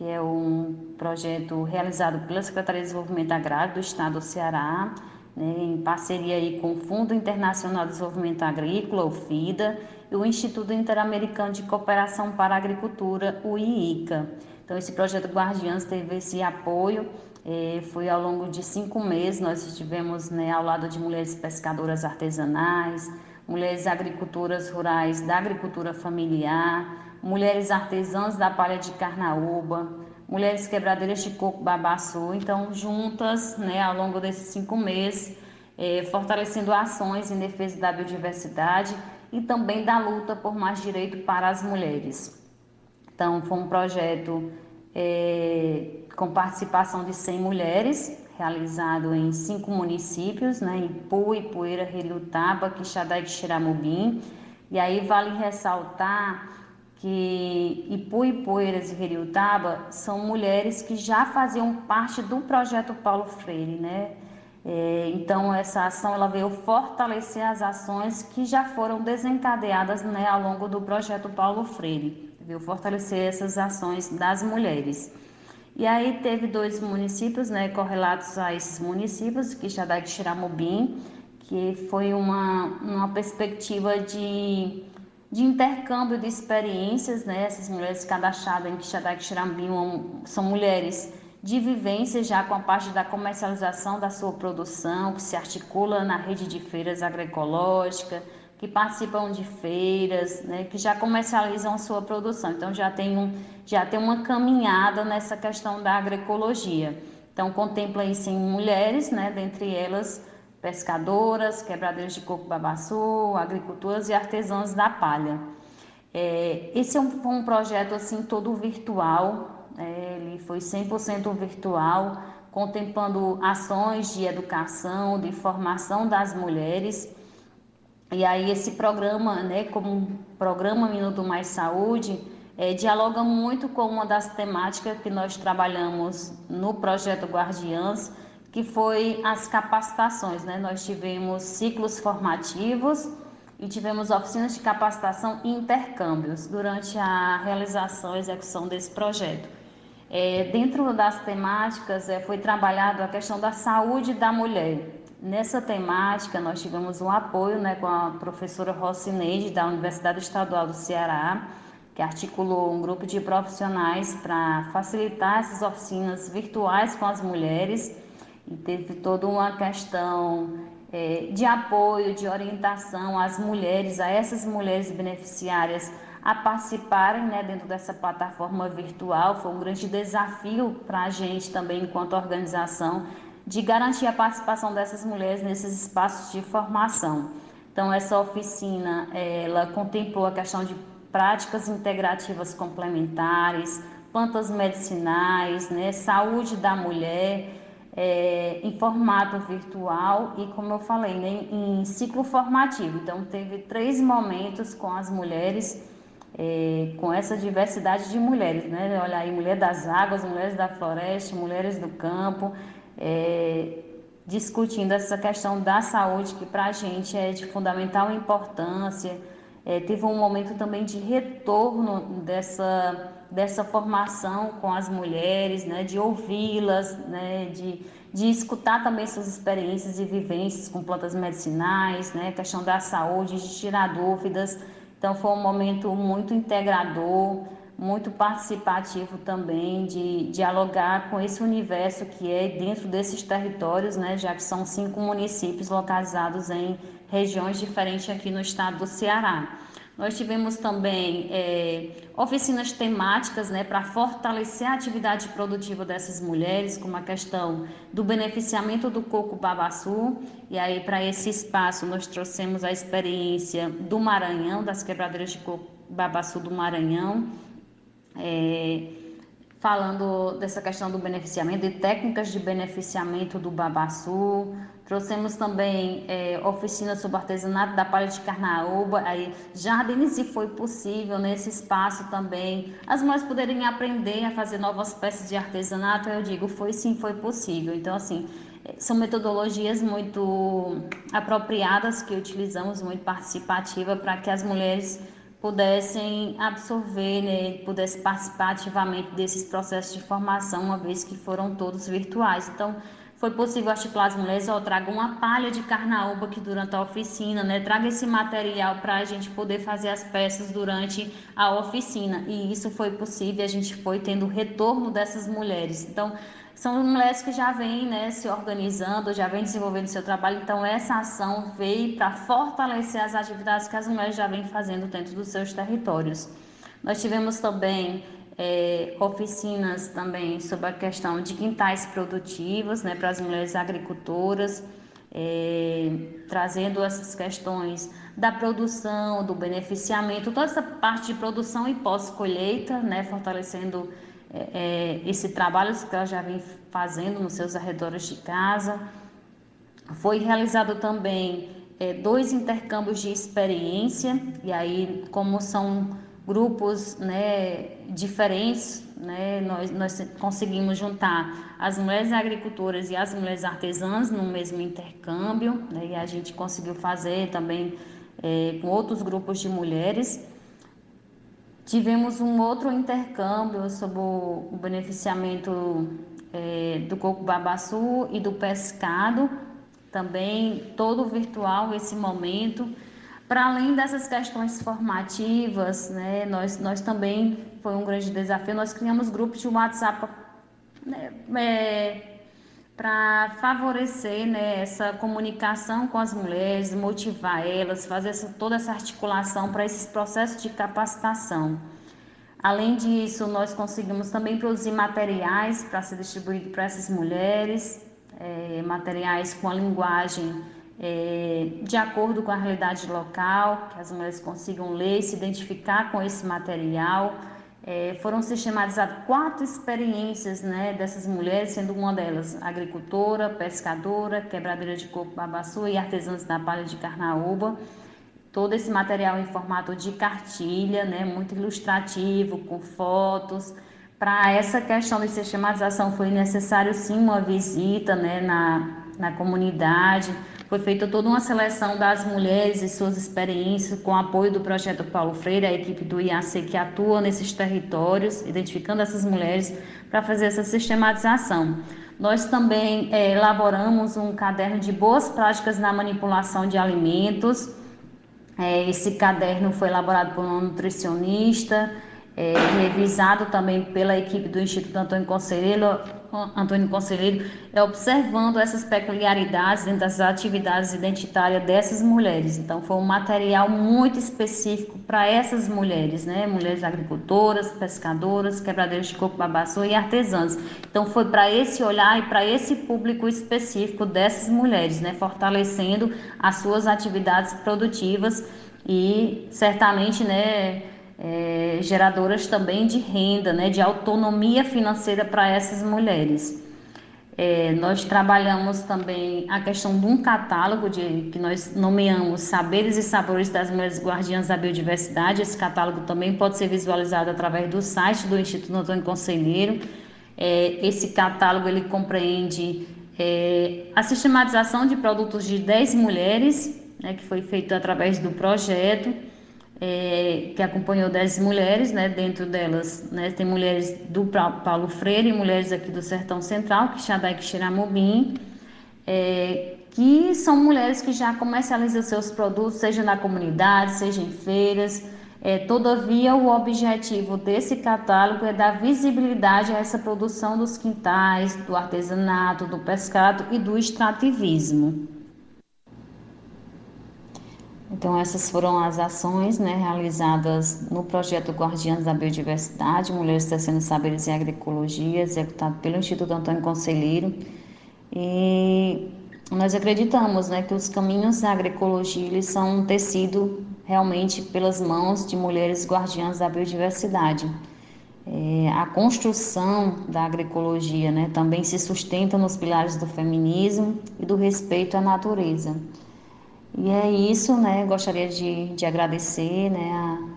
que é um projeto realizado pela Secretaria de Desenvolvimento Agrário do Estado do Ceará, né, em parceria aí com o Fundo Internacional de Desenvolvimento Agrícola, o FIDA, e o Instituto Interamericano de Cooperação para a Agricultura, o IICA. Então, esse projeto Guardiãs teve esse apoio é, foi ao longo de cinco meses, nós estivemos né, ao lado de mulheres pescadoras artesanais, mulheres agricultoras rurais da agricultura familiar, mulheres artesãs da palha de carnaúba, mulheres quebradeiras de coco babaçu. Então, juntas, né, ao longo desses cinco meses, é, fortalecendo ações em defesa da biodiversidade e também da luta por mais direito para as mulheres. Então, foi um projeto é, com participação de 100 mulheres, realizado em cinco municípios, né, em Pu, Ipueira, Relutaba, Quixadá e Xiramubim. E aí vale ressaltar que Ipu, Ipueiras e Relutaba são mulheres que já faziam parte do projeto Paulo Freire, né? É, então essa ação ela veio fortalecer as ações que já foram desencadeadas né, ao longo do projeto Paulo Freire, veio fortalecer essas ações das mulheres. E aí teve dois municípios, né, correlatos a esses municípios, Quixadá e Xiramubim, que foi uma, uma perspectiva de, de intercâmbio de experiências, né, essas mulheres cadastradas em Quixadá e são mulheres de vivência já com a parte da comercialização da sua produção, que se articula na rede de feiras agroecológicas, que participam de feiras, né, que já comercializam a sua produção. Então já tem, um, já tem uma caminhada nessa questão da agroecologia. Então contempla isso em mulheres, né, dentre elas pescadoras, quebradeiras de coco babaçu, agricultoras e artesãs da palha. É, esse é um, um projeto assim todo virtual, é, ele foi 100% virtual, contemplando ações de educação, de formação das mulheres e aí esse programa, né, como um programa Minuto Mais Saúde, é, dialoga muito com uma das temáticas que nós trabalhamos no projeto Guardiãs, que foi as capacitações. Né? Nós tivemos ciclos formativos e tivemos oficinas de capacitação e intercâmbios durante a realização e execução desse projeto. É, dentro das temáticas, é, foi trabalhado a questão da saúde da mulher, Nessa temática, nós tivemos um apoio né, com a professora Rocineide, da Universidade Estadual do Ceará, que articulou um grupo de profissionais para facilitar essas oficinas virtuais com as mulheres e teve toda uma questão é, de apoio, de orientação às mulheres, a essas mulheres beneficiárias, a participarem né, dentro dessa plataforma virtual. Foi um grande desafio para a gente também, enquanto organização, de garantir a participação dessas mulheres nesses espaços de formação. Então, essa oficina, ela contemplou a questão de práticas integrativas complementares, plantas medicinais, né, saúde da mulher, é, em formato virtual e, como eu falei, né, em ciclo formativo. Então, teve três momentos com as mulheres, é, com essa diversidade de mulheres, né? Olha aí, mulher das águas, mulheres da floresta, mulheres do campo, é, discutindo essa questão da saúde, que para a gente é de fundamental importância. É, teve um momento também de retorno dessa dessa formação com as mulheres, né, de ouvi-las, né, de, de escutar também suas experiências e vivências com plantas medicinais, né, questão da saúde, de tirar dúvidas. Então foi um momento muito integrador, muito participativo também, de dialogar com esse universo que é dentro desses territórios, né, já que são cinco municípios localizados em regiões diferentes aqui no estado do Ceará. Nós tivemos também é, oficinas temáticas né, para fortalecer a atividade produtiva dessas mulheres, como a questão do beneficiamento do coco babaçu. E aí, para esse espaço, nós trouxemos a experiência do Maranhão, das quebradeiras de coco babaçu do Maranhão. É, falando dessa questão do beneficiamento, de técnicas de beneficiamento do babaçu. Trouxemos também é, oficinas sobre artesanato da palha de carnaúba, aí jardins se foi possível nesse espaço também. As mulheres poderem aprender a fazer novas peças de artesanato, eu digo, foi sim, foi possível. Então, assim, é, são metodologias muito apropriadas que utilizamos, muito participativa, para que as mulheres pudessem absorver, né, pudessem participar ativamente desses processos de formação, uma vez que foram todos virtuais. Então, foi possível articular as mulheres, traga uma palha de carnaúba aqui durante a oficina, né? Traga esse material para a gente poder fazer as peças durante a oficina. E isso foi possível, a gente foi tendo retorno dessas mulheres. Então, são mulheres que já vêm né, se organizando, já vêm desenvolvendo seu trabalho. Então, essa ação veio para fortalecer as atividades que as mulheres já vêm fazendo dentro dos seus territórios. Nós tivemos também é, oficinas também sobre a questão de quintais produtivos né, para as mulheres agricultoras, é, trazendo essas questões da produção, do beneficiamento, toda essa parte de produção e pós-colheita, né, fortalecendo é, é, esse trabalho que ela já vem fazendo nos seus arredores de casa. Foi realizado também é, dois intercâmbios de experiência, e aí, como são grupos né, diferentes, né, nós, nós conseguimos juntar as mulheres agricultoras e as mulheres artesãs no mesmo intercâmbio, né, e a gente conseguiu fazer também é, com outros grupos de mulheres. Tivemos um outro intercâmbio sobre o beneficiamento é, do coco babaçu e do pescado, também todo virtual esse momento. Para além dessas questões formativas, né, nós, nós também, foi um grande desafio, nós criamos grupos de WhatsApp né, é, para favorecer né, essa comunicação com as mulheres, motivar elas, fazer essa, toda essa articulação para esses processos de capacitação. Além disso, nós conseguimos também produzir materiais para ser distribuído para essas mulheres, é, materiais com a linguagem é, de acordo com a realidade local, que as mulheres consigam ler, se identificar com esse material. É, foram sistematizadas quatro experiências né, dessas mulheres, sendo uma delas agricultora, pescadora, quebradeira de coco babaçu e artesãs da palha de carnaúba. Todo esse material em formato de cartilha, né, muito ilustrativo, com fotos. Para essa questão de sistematização foi necessário sim uma visita né, na, na comunidade, foi feita toda uma seleção das mulheres e suas experiências com apoio do projeto Paulo Freire, a equipe do IAC que atua nesses territórios, identificando essas mulheres para fazer essa sistematização. Nós também é, elaboramos um caderno de boas práticas na manipulação de alimentos. É, esse caderno foi elaborado por um nutricionista, é, revisado também pela equipe do Instituto Antônio Conselheiro, Antônio Conselheiro, é observando essas peculiaridades dentro das atividades identitárias dessas mulheres. Então, foi um material muito específico para essas mulheres, né? Mulheres agricultoras, pescadoras, quebradeiros de coco babaçu e artesãs. Então, foi para esse olhar e para esse público específico dessas mulheres, né? Fortalecendo as suas atividades produtivas e certamente, né? É, geradoras também de renda, né, de autonomia financeira para essas mulheres. É, nós trabalhamos também a questão de um catálogo de, que nós nomeamos Saberes e Sabores das Mulheres Guardiãs da Biodiversidade. Esse catálogo também pode ser visualizado através do site do Instituto Antônio Conselheiro. É, esse catálogo ele compreende é, a sistematização de produtos de 10 mulheres, né, que foi feito através do projeto é, que acompanhou 10 mulheres, né, dentro delas né, tem mulheres do Paulo Freire e mulheres aqui do Sertão Central, Quixadá e Quixeramobim, é, que são mulheres que já comercializam seus produtos, seja na comunidade, seja em feiras. É, todavia, o objetivo desse catálogo é dar visibilidade a essa produção dos quintais, do artesanato, do pescado e do extrativismo. Então, essas foram as ações né, realizadas no projeto Guardiãs da Biodiversidade, Mulheres Tecendo Saberes em Agroecologia, executado pelo Instituto Antônio Conselheiro. E nós acreditamos né, que os caminhos da agroecologia eles são tecido realmente pelas mãos de mulheres guardiãs da biodiversidade. É, a construção da agroecologia né, também se sustenta nos pilares do feminismo e do respeito à natureza. E é isso, né? Gostaria de, de agradecer né,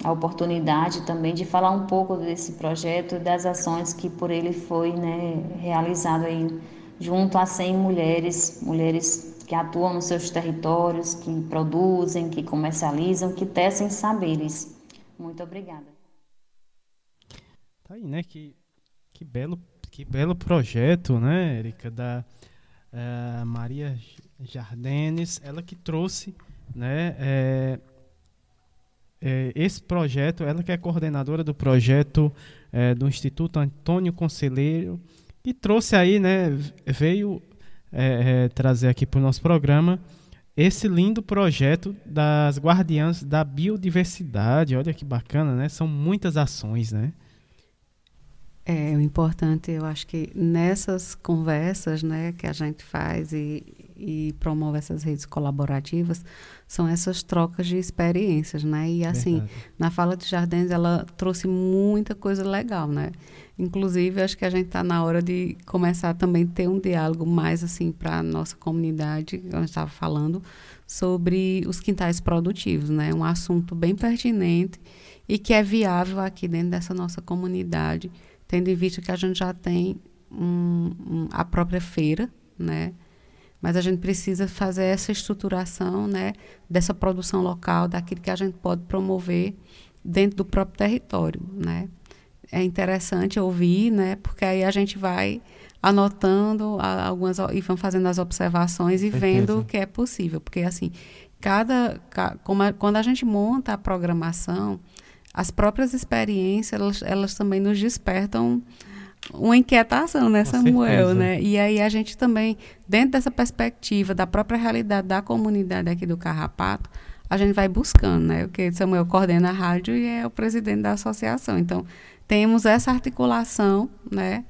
a, a oportunidade também de falar um pouco desse projeto e das ações que por ele foi né, realizado aí junto a 100 mulheres, mulheres que atuam nos seus territórios, que produzem, que comercializam, que tecem saberes. Muito obrigada. Tá aí, né? Que, que, belo, que belo projeto, né, Erika, da uh, Maria Jardenes, ela que trouxe né, é, é, esse projeto, ela que é coordenadora do projeto é, do Instituto Antônio Conselheiro, e trouxe aí, né, veio é, é, trazer aqui para o nosso programa esse lindo projeto das Guardiãs da Biodiversidade. Olha que bacana, né? São muitas ações, né? É, o importante, eu acho que nessas conversas né, que a gente faz e, e promove essas redes colaborativas, são essas trocas de experiências, né? E assim, Verdade. na fala de Jardins, ela trouxe muita coisa legal, né? Inclusive, acho que a gente está na hora de começar também a ter um diálogo mais assim para a nossa comunidade, a gente estava falando, sobre os quintais produtivos, né? Um assunto bem pertinente e que é viável aqui dentro dessa nossa comunidade tendo em vista que a gente já tem um, um, a própria feira, né? Mas a gente precisa fazer essa estruturação, né, dessa produção local, daquilo que a gente pode promover dentro do próprio território, né? É interessante ouvir, né, porque aí a gente vai anotando algumas e vão fazendo as observações e vendo o que é possível, porque assim, cada, a, quando a gente monta a programação, as próprias experiências, elas, elas também nos despertam uma inquietação, né, Com Samuel, certeza. né? E aí a gente também, dentro dessa perspectiva da própria realidade da comunidade aqui do Carrapato, a gente vai buscando, né? Porque Samuel coordena a rádio e é o presidente da associação. Então, temos essa articulação, né?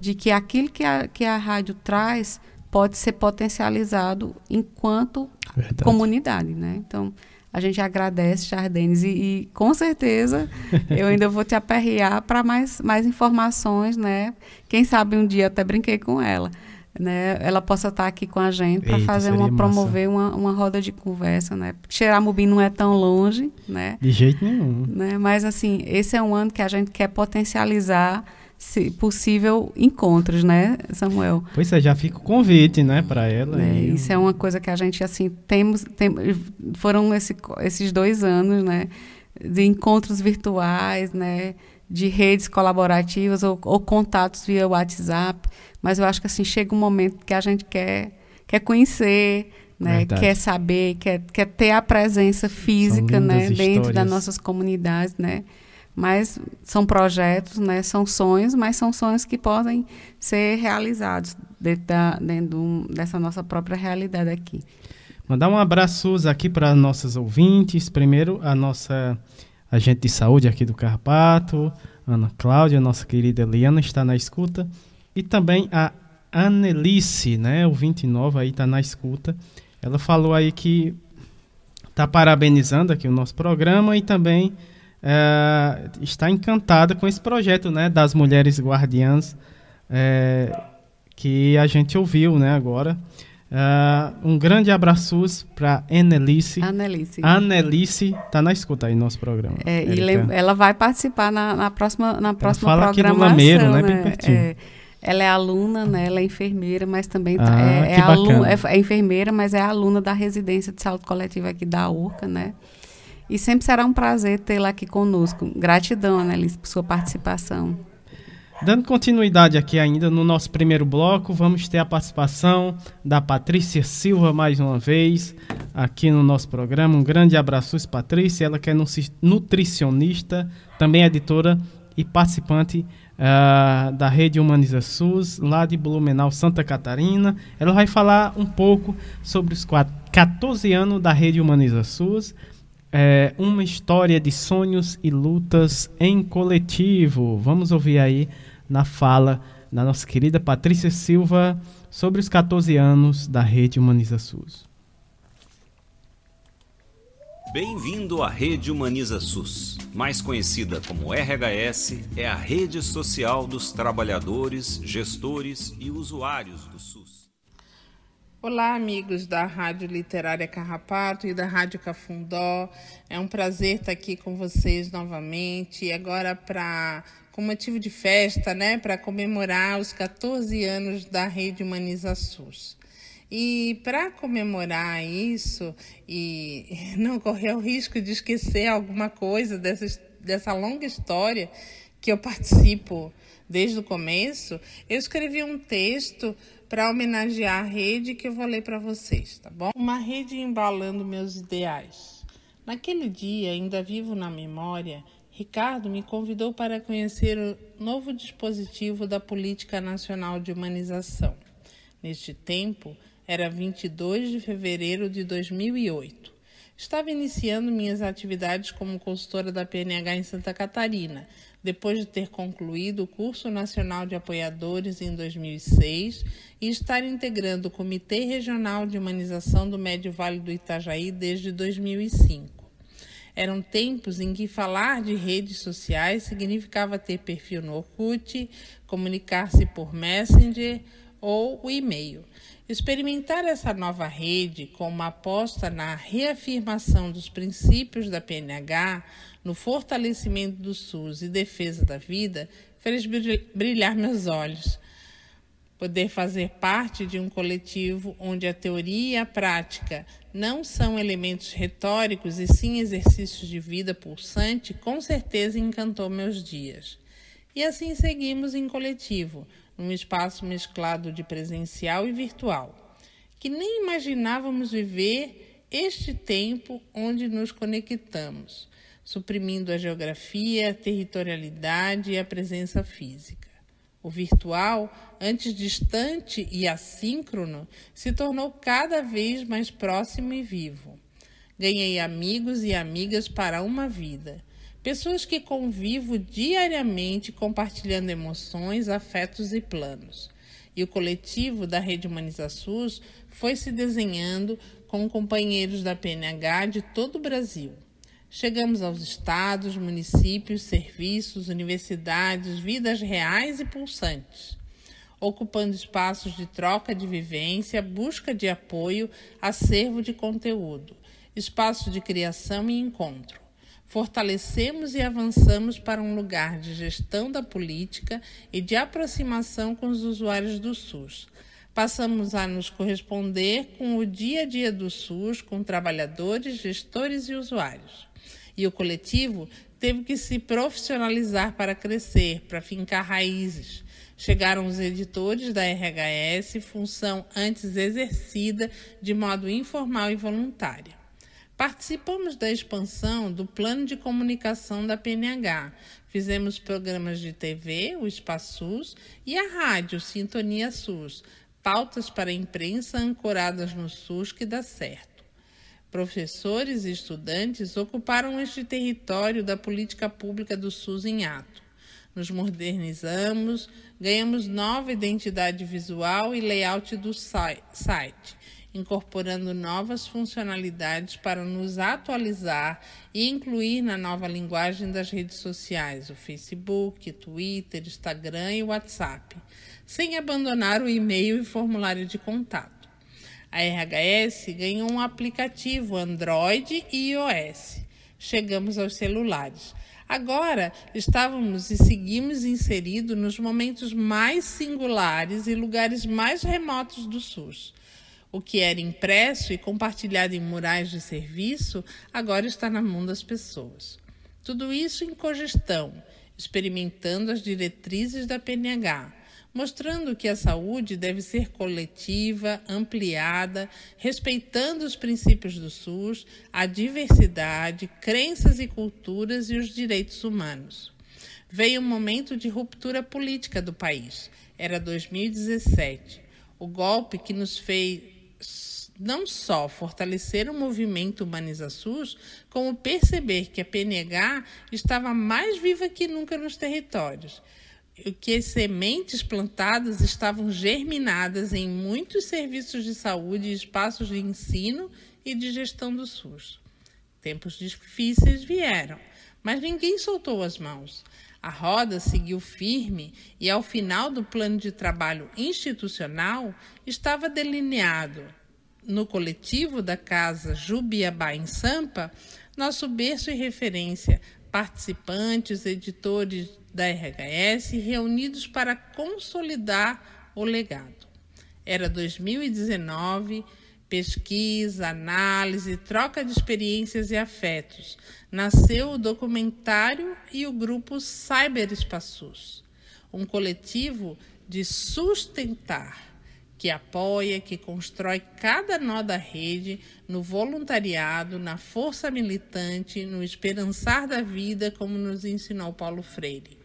De que aquilo que a, que a rádio traz pode ser potencializado enquanto Verdade. comunidade, né? Então, a gente agradece, Chardenes, e, e, com certeza eu ainda vou te aperrear para mais, mais informações, né? Quem sabe um dia até brinquei com ela. Né, ela possa estar aqui com a gente para fazer uma promover uma, uma roda de conversa, né? Xeramubim não é tão longe, né? De jeito nenhum. Né? Mas assim, esse é um ano que a gente quer potencializar se possível, encontros, né, Samuel? Pois é, já fica o convite, né, para ela. É, Isso é uma coisa que a gente, assim, temos, tem, foram esse, esses dois anos, né, de encontros virtuais, né, de redes colaborativas ou, ou, contatos via WhatsApp, mas eu acho que, assim, chega um momento que a gente quer, quer conhecer, né, quer saber, quer, quer ter a presença física, né, dentro das nossas comunidades, né, mas são projetos, né, são sonhos, mas são sonhos que podem ser realizados dentro, da, dentro dessa nossa própria realidade aqui. Mandar um abraço aqui para nossas ouvintes. Primeiro, a nossa agente de saúde aqui do Carpato, Ana Cláudia, nossa querida Eliana, está na escuta. E também a Annelice, né, ouvinte nova aí, está na escuta. Ela falou aí que está parabenizando aqui o nosso programa e também é, está encantada com esse projeto né, das Mulheres Guardiãs é, que a gente ouviu né, agora. Uh, um grande abraço para Annelice. Annelice. Annelice está na escuta aí no nosso programa. É, ela vai participar na, na próxima, na próxima ela fala. Aqui no Lameiro, né? Bem pertinho. É, ela é aluna, né? Ela é enfermeira, mas também tá, ah, é, é, aluna, é, é, enfermeira, mas é aluna da residência de saúde coletiva aqui da URCA, né? E sempre será um prazer tê-la aqui conosco. Gratidão, Annelice, por sua participação. Dando continuidade aqui ainda no nosso primeiro bloco, vamos ter a participação da Patrícia Silva mais uma vez aqui no nosso programa. Um grande abraço, Patrícia. Ela que é nutricionista, também editora e participante uh, da Rede Humaniza SUS, lá de Blumenau, Santa Catarina. Ela vai falar um pouco sobre os 14 anos da Rede Humaniza SUS. É, uma história de sonhos e lutas em coletivo. Vamos ouvir aí na fala da nossa querida Patrícia Silva sobre os 14 anos da Rede Humaniza SUS. Bem-vindo à Rede Humaniza SUS. Mais conhecida como RHS, é a rede social dos trabalhadores, gestores e usuários do SUS. Olá, amigos da Rádio Literária Carrapato e da Rádio Cafundó. É um prazer estar aqui com vocês novamente. E agora para com motivo de festa, né, para comemorar os 14 anos da Rede Humaniza SUS. E para comemorar isso e não correr o risco de esquecer alguma coisa dessa, dessa longa história que eu participo desde o começo, eu escrevi um texto para homenagear a rede que eu vou ler para vocês, tá bom? Uma rede embalando meus ideais. Naquele dia, ainda vivo na memória, Ricardo me convidou para conhecer o novo dispositivo da Política Nacional de Humanização. Neste tempo, era 22 de fevereiro de 2008. Estava iniciando minhas atividades como consultora da PNH em Santa Catarina, depois de ter concluído o Curso Nacional de Apoiadores em 2006 e estar integrando o Comitê Regional de Humanização do Médio Vale do Itajaí desde 2005. Eram tempos em que falar de redes sociais significava ter perfil no Orkut, comunicar-se por Messenger ou o e-mail. Experimentar essa nova rede com uma aposta na reafirmação dos princípios da PNH, no fortalecimento do SUS e defesa da vida, fez brilhar meus olhos poder fazer parte de um coletivo onde a teoria e a prática não são elementos retóricos e sim exercícios de vida pulsante, com certeza encantou meus dias. E assim seguimos em coletivo, num espaço mesclado de presencial e virtual, que nem imaginávamos viver este tempo onde nos conectamos, suprimindo a geografia, a territorialidade e a presença física. O virtual, antes distante e assíncrono, se tornou cada vez mais próximo e vivo. Ganhei amigos e amigas para uma vida. Pessoas que convivo diariamente compartilhando emoções, afetos e planos. E o coletivo da Rede Humaniza SUS foi se desenhando com companheiros da PNH de todo o Brasil. Chegamos aos estados, municípios, serviços, universidades, vidas reais e pulsantes, ocupando espaços de troca de vivência, busca de apoio, acervo de conteúdo, espaços de criação e encontro. Fortalecemos e avançamos para um lugar de gestão da política e de aproximação com os usuários do SUS. Passamos a nos corresponder com o dia a dia do SUS, com trabalhadores, gestores e usuários e o coletivo teve que se profissionalizar para crescer, para fincar raízes. Chegaram os editores da RHS, função antes exercida de modo informal e voluntária. Participamos da expansão do plano de comunicação da PNH. Fizemos programas de TV, o Espaços, e a rádio Sintonia SUS, pautas para a imprensa ancoradas no SUS que dá certo. Professores e estudantes ocuparam este território da política pública do SUS em ato. Nos modernizamos, ganhamos nova identidade visual e layout do site incorporando novas funcionalidades para nos atualizar e incluir na nova linguagem das redes sociais, o Facebook, Twitter, Instagram e WhatsApp, sem abandonar o e-mail e formulário de contato. A RHS ganhou um aplicativo Android e iOS. Chegamos aos celulares. Agora estávamos e seguimos inseridos nos momentos mais singulares e lugares mais remotos do SUS. O que era impresso e compartilhado em murais de serviço agora está na mão das pessoas. Tudo isso em cogestão, experimentando as diretrizes da PNH, mostrando que a saúde deve ser coletiva, ampliada, respeitando os princípios do SUS, a diversidade, crenças e culturas e os direitos humanos. Veio um momento de ruptura política do país. Era 2017. O golpe que nos fez não só fortalecer o movimento Humaniza SUS, como perceber que a PNH estava mais viva que nunca nos territórios, que sementes plantadas estavam germinadas em muitos serviços de saúde e espaços de ensino e de gestão do SUS. Tempos difíceis vieram, mas ninguém soltou as mãos. A roda seguiu firme e, ao final do plano de trabalho institucional, estava delineado no coletivo da Casa Jubiabá em Sampa, nosso berço e referência, participantes, editores da RHS reunidos para consolidar o legado. Era 2019 pesquisa, análise, troca de experiências e afetos. Nasceu o documentário e o grupo Cyberespaços, um coletivo de sustentar, que apoia, que constrói cada nó da rede no voluntariado, na força militante, no esperançar da vida, como nos ensinou Paulo Freire.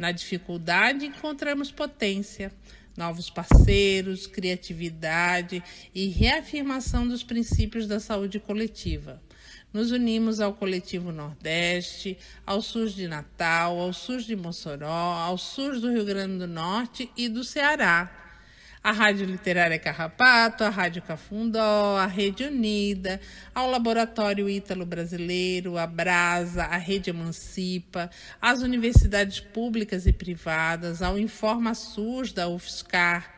Na dificuldade encontramos potência, novos parceiros, criatividade e reafirmação dos princípios da saúde coletiva. Nos unimos ao Coletivo Nordeste, ao SUS de Natal, ao SUS de Mossoró, ao SUS do Rio Grande do Norte e do Ceará a Rádio Literária Carrapato, a Rádio Cafundó, a Rede Unida, ao Laboratório Ítalo Brasileiro, a Brasa, a Rede Emancipa, as universidades públicas e privadas, ao InformaSUS da UFSCar,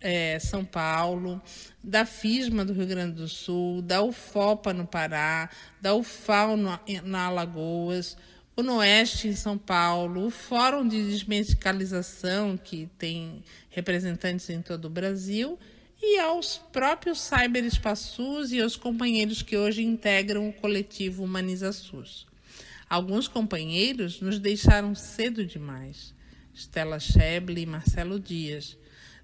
é, São Paulo, da FISMA do Rio Grande do Sul, da UFOPA no Pará, da UFAL na Alagoas, o Noeste em São Paulo, o Fórum de Desmedicalização, que tem representantes em todo o Brasil, e aos próprios cyberespaços e aos companheiros que hoje integram o coletivo Humaniza SUS. Alguns companheiros nos deixaram cedo demais. Stella Scheble e Marcelo Dias,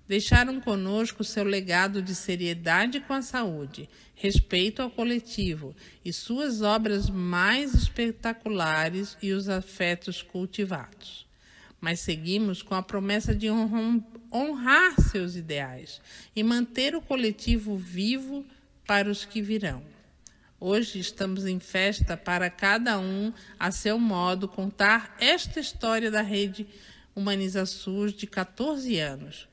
deixaram conosco seu legado de seriedade com a saúde, respeito ao coletivo e suas obras mais espetaculares e os afetos cultivados. Mas seguimos com a promessa de honrar seus ideais e manter o coletivo vivo para os que virão. Hoje estamos em festa para cada um, a seu modo, contar esta história da rede Humaniza SUS de 14 anos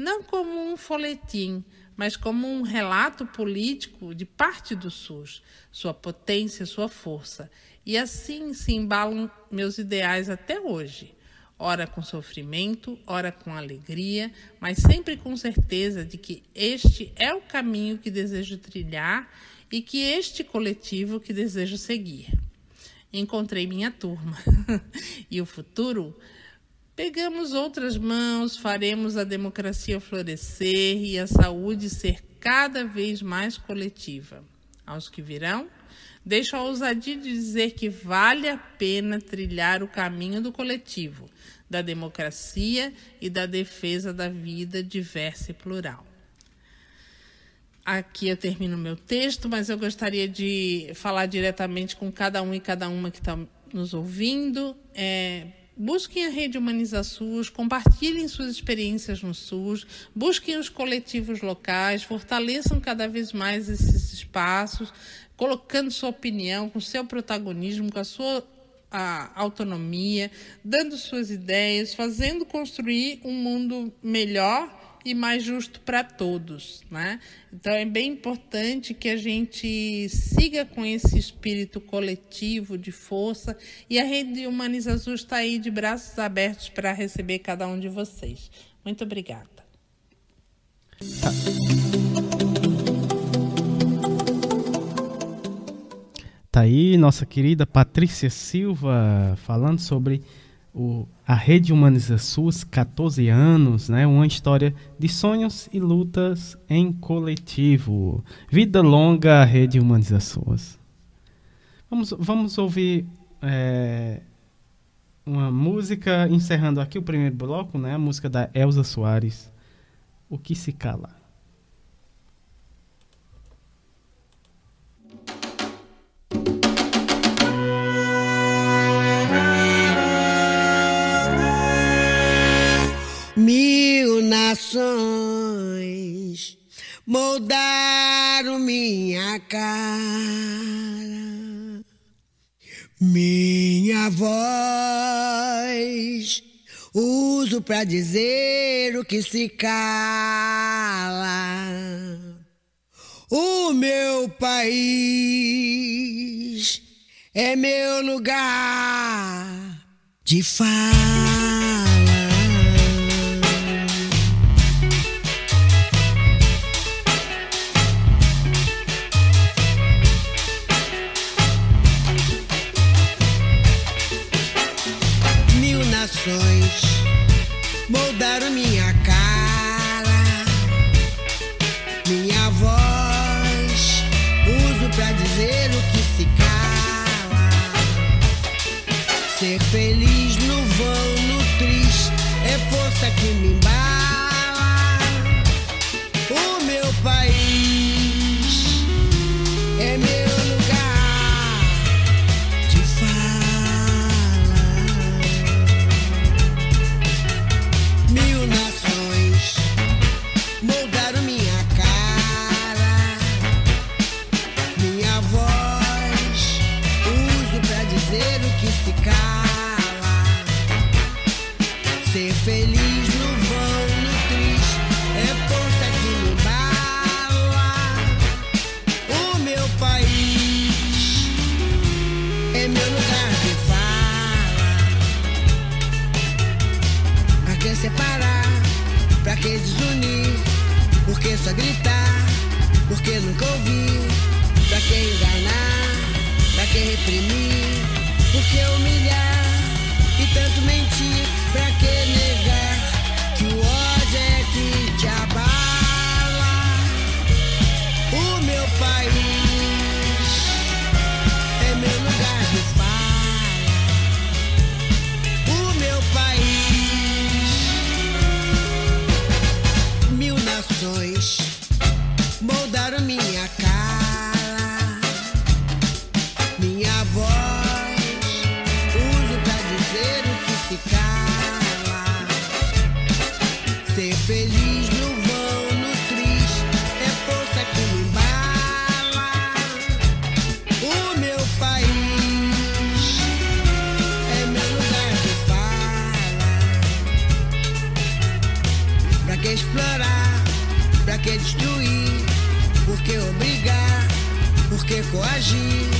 não como um folhetim, mas como um relato político de parte do SUS, sua potência, sua força. E assim se embalam meus ideais até hoje. Ora com sofrimento, ora com alegria, mas sempre com certeza de que este é o caminho que desejo trilhar e que este coletivo que desejo seguir. Encontrei minha turma. e o futuro Pegamos outras mãos, faremos a democracia florescer e a saúde ser cada vez mais coletiva. Aos que virão, deixo a ousadia de dizer que vale a pena trilhar o caminho do coletivo, da democracia e da defesa da vida diversa e plural. aqui eu termino meu texto, mas eu gostaria de falar diretamente com cada um e cada uma que está nos ouvindo. É, busquem a rede Humaniza SUS, compartilhem suas experiências no SUS, busquem os coletivos locais, fortaleçam cada vez mais esses espaços, colocando sua opinião, com seu protagonismo, com a sua a autonomia, dando suas ideias, fazendo construir um mundo melhor e mais justo para todos, né? Então é bem importante que a gente siga com esse espírito coletivo de força e a Rede Humaniza Azul está aí de braços abertos para receber cada um de vocês. Muito obrigada. Tá aí nossa querida Patrícia Silva falando sobre o, a Rede Humaniza SUS, 14 anos, né? uma história de sonhos e lutas em coletivo. Vida longa, Rede Humaniza SUS. Vamos, vamos ouvir é, uma música, encerrando aqui o primeiro bloco, né? a música da Elza Soares, O Que Se Cala. Mil nações moldaram minha cara, minha voz uso para dizer o que se cala. O meu país é meu lugar de fala. Que só gritar? Por que nunca ouvir? Pra que enganar? Pra que reprimir? Por que humilhar? E tanto mentir? Que obrigar? Por que coagir?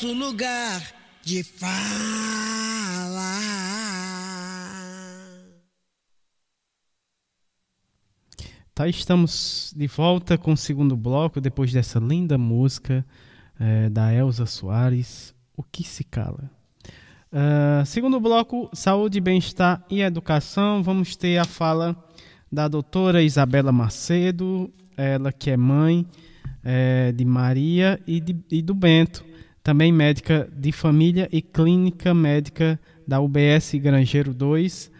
Nosso lugar de fala. Tá, estamos de volta com o segundo bloco depois dessa linda música é, da Elza Soares, O que se cala. Uh, segundo bloco, saúde, bem-estar e educação. Vamos ter a fala da doutora Isabela Macedo, ela que é mãe é, de Maria e, de, e do Bento, também médica de família e clínica médica da UBS Grangeiro 2. Uh,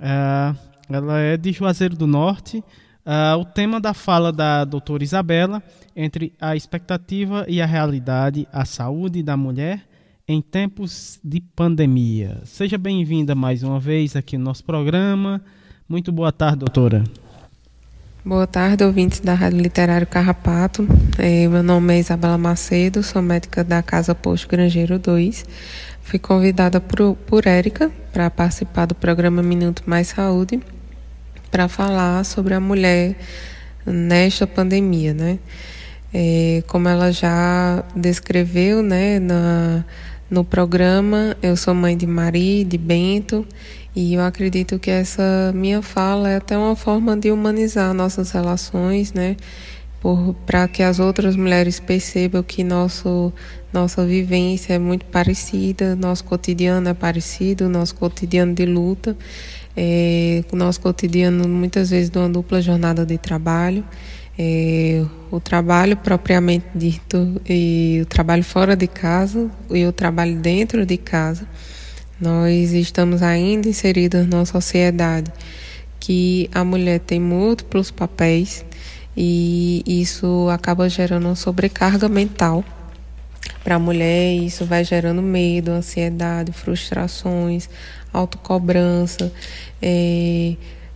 ah, ela é de Juazeiro do Norte Uh, o tema da fala da doutora Isabela, entre a expectativa e a realidade, a saúde da mulher em tempos de pandemia. Seja bem-vinda mais uma vez aqui no nosso programa. Muito boa tarde, doutora. Boa tarde, ouvintes da Rádio Literário Carrapato. É, meu nome é Isabela Macedo, sou médica da Casa Posto Grangeiro 2. Fui convidada por, por Érica para participar do programa Minuto Mais Saúde para falar sobre a mulher nesta pandemia, né? É, como ela já descreveu, né, na, no programa, eu sou mãe de Maria, de Bento, e eu acredito que essa minha fala é até uma forma de humanizar nossas relações, né? Para que as outras mulheres percebam que nosso, nossa vivência é muito parecida, nosso cotidiano é parecido, nosso cotidiano de luta é, nosso cotidiano muitas vezes de uma dupla jornada de trabalho. É, o trabalho propriamente dito e o trabalho fora de casa e o trabalho dentro de casa. Nós estamos ainda inseridos numa sociedade que a mulher tem múltiplos papéis e isso acaba gerando uma sobrecarga mental para a mulher, isso vai gerando medo, ansiedade, frustrações, autocobrança, é,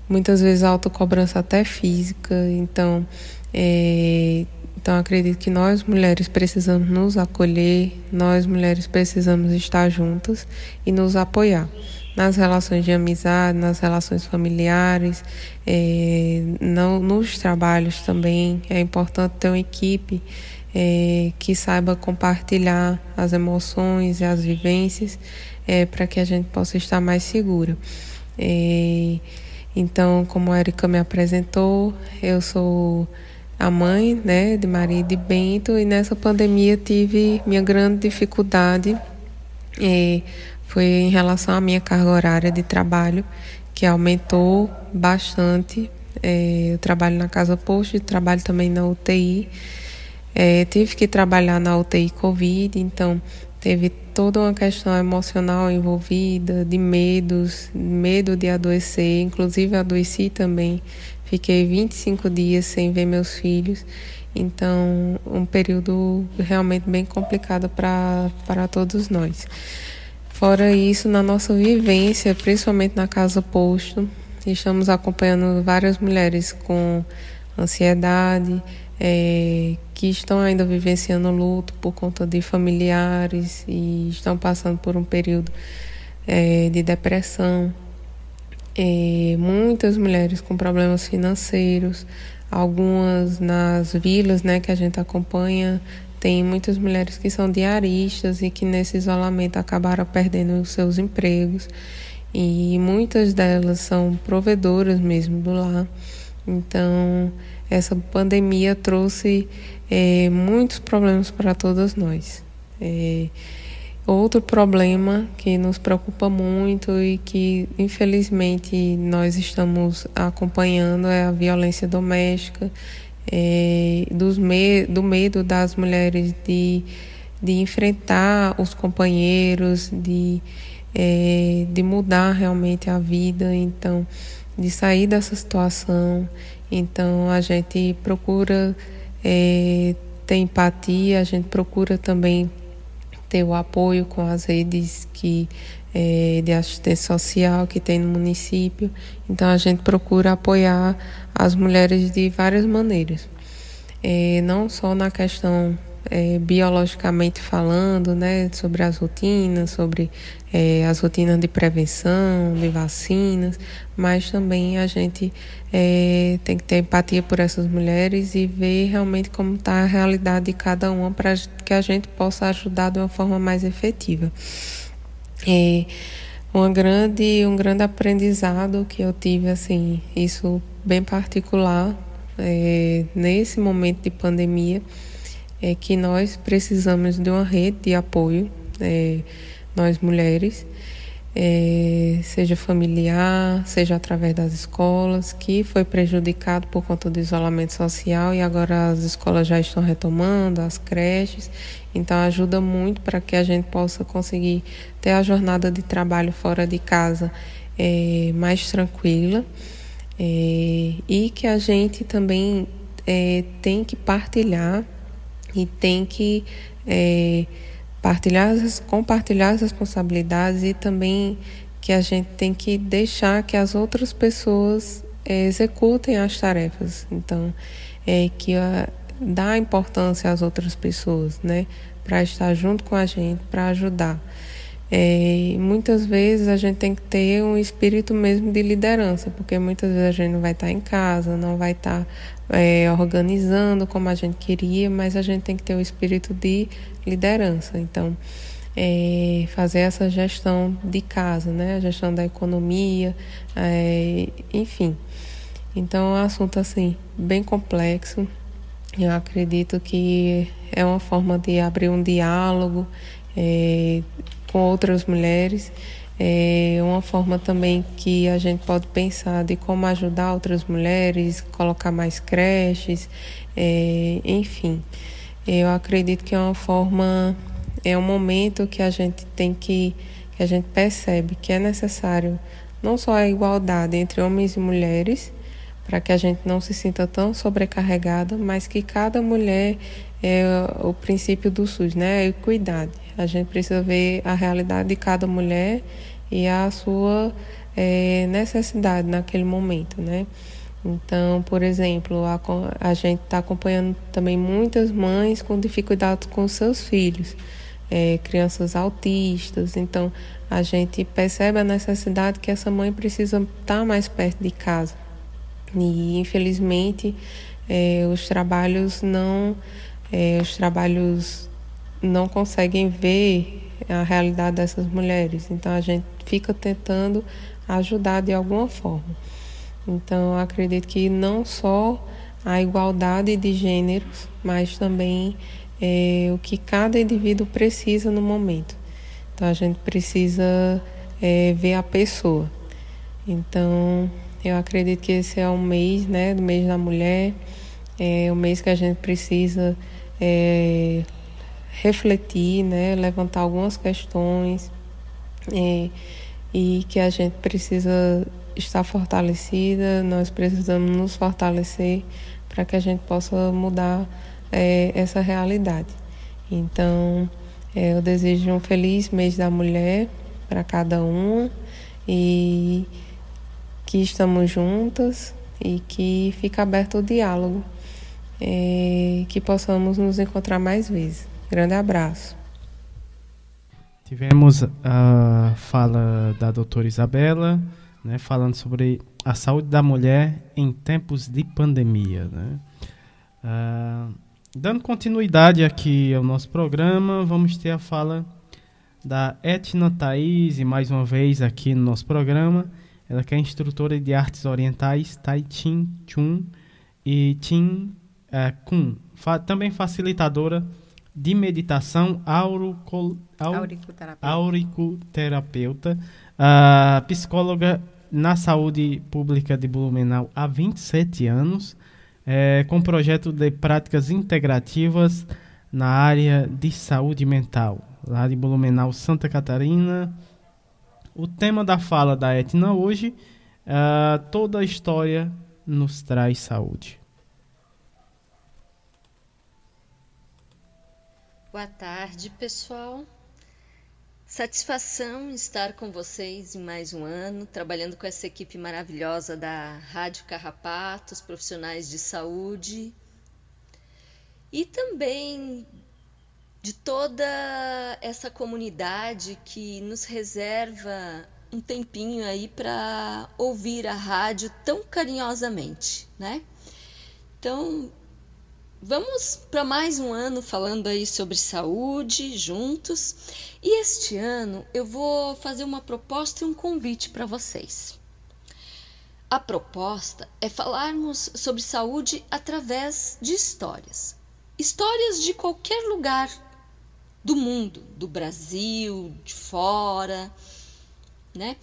muitas vezes autocobrança até física. Então, é, então acredito que nós mulheres precisamos nos acolher, nós mulheres precisamos estar juntas e nos apoiar nas relações de amizade, nas relações familiares, é, não, nos trabalhos também. É importante ter uma equipe é, que saiba compartilhar as emoções e as vivências é, para que a gente possa estar mais segura. É, então, como a Erika me apresentou, eu sou a mãe né, de Maria e de Bento, e nessa pandemia tive minha grande dificuldade é, foi em relação à minha carga horária de trabalho, que aumentou bastante. É, eu trabalho na casa posto, trabalho também na UTI. É, tive que trabalhar na UTI Covid, então teve toda uma questão emocional envolvida, de medos, medo de adoecer, inclusive adoeci também. Fiquei 25 dias sem ver meus filhos, então um período realmente bem complicado para todos nós. Fora isso, na nossa vivência, principalmente na casa posto, estamos acompanhando várias mulheres com ansiedade, é, que estão ainda vivenciando luto por conta de familiares e estão passando por um período é, de depressão. É, muitas mulheres com problemas financeiros, algumas nas vilas né, que a gente acompanha, tem muitas mulheres que são diaristas e que nesse isolamento acabaram perdendo os seus empregos. E muitas delas são provedoras mesmo do lar. Então, essa pandemia trouxe é, muitos problemas para todas nós. É, outro problema que nos preocupa muito e que infelizmente nós estamos acompanhando é a violência doméstica, é, dos me do medo das mulheres de, de enfrentar os companheiros, de, é, de mudar realmente a vida, então de sair dessa situação. Então a gente procura é, ter empatia, a gente procura também ter o apoio com as redes que é, de assistência social que tem no município. Então a gente procura apoiar as mulheres de várias maneiras, é, não só na questão é, biologicamente falando, né, sobre as rotinas, sobre é, as rotinas de prevenção, de vacinas, mas também a gente é, tem que ter empatia por essas mulheres e ver realmente como está a realidade de cada uma para que a gente possa ajudar de uma forma mais efetiva. É, uma grande, um grande aprendizado que eu tive, assim, isso bem particular, é, nesse momento de pandemia, é que nós precisamos de uma rede de apoio, é, nós mulheres, é, seja familiar, seja através das escolas, que foi prejudicado por conta do isolamento social e agora as escolas já estão retomando, as creches, então ajuda muito para que a gente possa conseguir ter a jornada de trabalho fora de casa é, mais tranquila é, e que a gente também é, tem que partilhar e tem que é, partilhar, compartilhar as responsabilidades e também que a gente tem que deixar que as outras pessoas é, executem as tarefas. Então, é que a, dá importância às outras pessoas, né, para estar junto com a gente, para ajudar. É, muitas vezes a gente tem que ter um espírito mesmo de liderança, porque muitas vezes a gente não vai estar em casa, não vai estar é, organizando como a gente queria, mas a gente tem que ter o espírito de liderança. Então, é, fazer essa gestão de casa, né? a gestão da economia, é, enfim. Então, é um assunto assim bem complexo. Eu acredito que é uma forma de abrir um diálogo é, com outras mulheres. É uma forma também que a gente pode pensar de como ajudar outras mulheres, colocar mais creches, é, enfim. Eu acredito que é uma forma, é um momento que a gente tem que, que a gente percebe que é necessário não só a igualdade entre homens e mulheres, para que a gente não se sinta tão sobrecarregada, mas que cada mulher é o princípio do SUS, né? A equidade. A gente precisa ver a realidade de cada mulher e a sua é, necessidade naquele momento, né? Então, por exemplo, a, a gente está acompanhando também muitas mães com dificuldades com seus filhos, é, crianças autistas. Então, a gente percebe a necessidade que essa mãe precisa estar tá mais perto de casa. E, infelizmente, é, os trabalhos não, é, os trabalhos não conseguem ver a realidade dessas mulheres. Então a gente fica tentando ajudar de alguma forma. Então eu acredito que não só a igualdade de gêneros, mas também é, o que cada indivíduo precisa no momento. Então a gente precisa é, ver a pessoa. Então eu acredito que esse é um mês, né, do mês da mulher, é o mês que a gente precisa é, refletir, né, levantar algumas questões é, e que a gente precisa estar fortalecida, nós precisamos nos fortalecer para que a gente possa mudar é, essa realidade. Então, é, eu desejo um feliz mês da mulher para cada uma e que estamos juntas e que fica aberto o diálogo, é, que possamos nos encontrar mais vezes. Grande abraço. Tivemos a fala da doutora Isabela, né, falando sobre a saúde da mulher em tempos de pandemia. Né? Uh, dando continuidade aqui ao nosso programa, vamos ter a fala da Etna Thaís, e mais uma vez aqui no nosso programa. Ela que é instrutora de artes orientais Tai Chin Chun e Chin uh, Kun, fa também facilitadora de meditação aurico, auricuterapeuta, auricuterapeuta uh, psicóloga na saúde pública de Blumenau há 27 anos, é, com projeto de práticas integrativas na área de saúde mental, lá de Blumenau, Santa Catarina. O tema da fala da Etna hoje, uh, toda a história nos traz saúde. Boa tarde, pessoal. Satisfação estar com vocês em mais um ano, trabalhando com essa equipe maravilhosa da Rádio Carrapato, os profissionais de saúde. E também de toda essa comunidade que nos reserva um tempinho aí para ouvir a rádio tão carinhosamente, né? Então, vamos para mais um ano falando aí sobre saúde juntos. E este ano eu vou fazer uma proposta e um convite para vocês. A proposta é falarmos sobre saúde através de histórias. Histórias de qualquer lugar do mundo, do Brasil, de fora, né?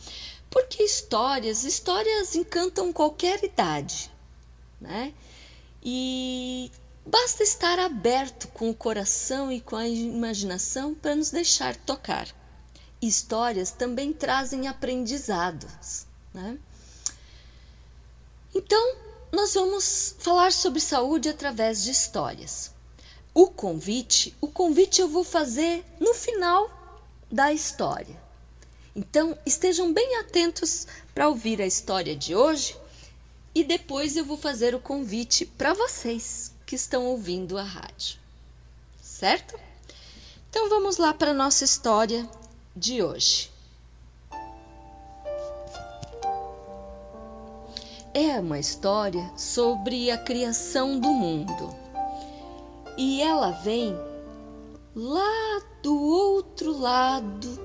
Porque histórias, histórias encantam qualquer idade, né? E basta estar aberto com o coração e com a imaginação para nos deixar tocar. Histórias também trazem aprendizados, né? Então, nós vamos falar sobre saúde através de histórias. O convite, o convite eu vou fazer no final da história. Então, estejam bem atentos para ouvir a história de hoje e depois eu vou fazer o convite para vocês que estão ouvindo a rádio. Certo? Então vamos lá para a nossa história de hoje. É uma história sobre a criação do mundo e ela vem lá do outro lado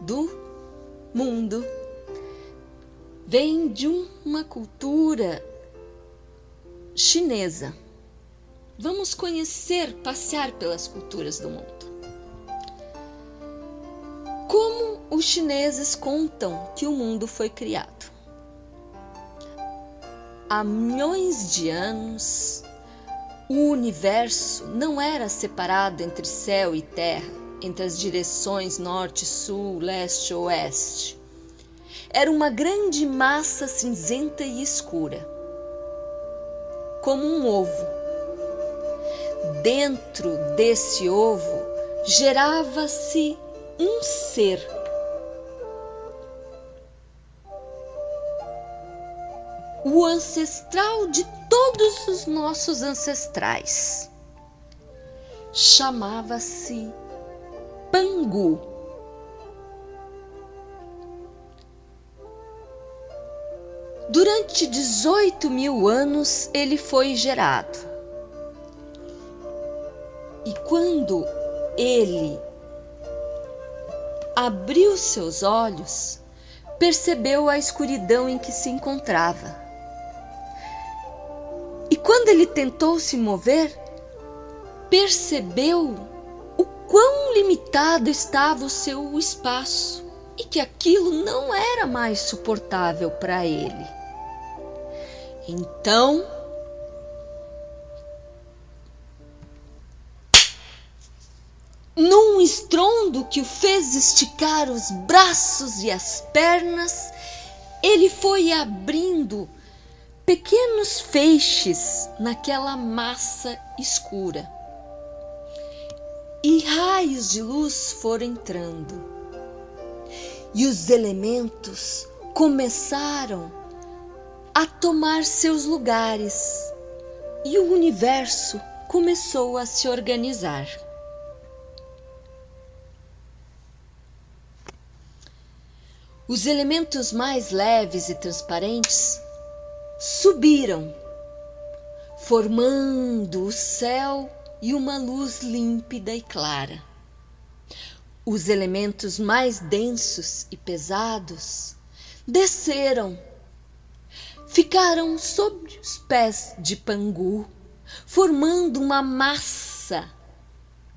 do mundo. Vem de uma cultura chinesa. Vamos conhecer, passear pelas culturas do mundo. Como os chineses contam que o mundo foi criado? Há milhões de anos, o universo não era separado entre céu e terra, entre as direções norte, sul, leste, oeste. Era uma grande massa cinzenta e escura, como um ovo. Dentro desse ovo gerava-se um ser. O ancestral de todos os nossos ancestrais. Chamava-se Pangu. Durante 18 mil anos ele foi gerado. E quando ele abriu seus olhos, percebeu a escuridão em que se encontrava quando ele tentou se mover, percebeu o quão limitado estava o seu espaço e que aquilo não era mais suportável para ele. Então, num estrondo que o fez esticar os braços e as pernas, ele foi abrindo pequenos feixes naquela massa escura. E raios de luz foram entrando. E os elementos começaram a tomar seus lugares. E o universo começou a se organizar. Os elementos mais leves e transparentes subiram, formando o céu e uma luz límpida e clara. Os elementos mais densos e pesados desceram, ficaram sobre os pés de Pangu, formando uma massa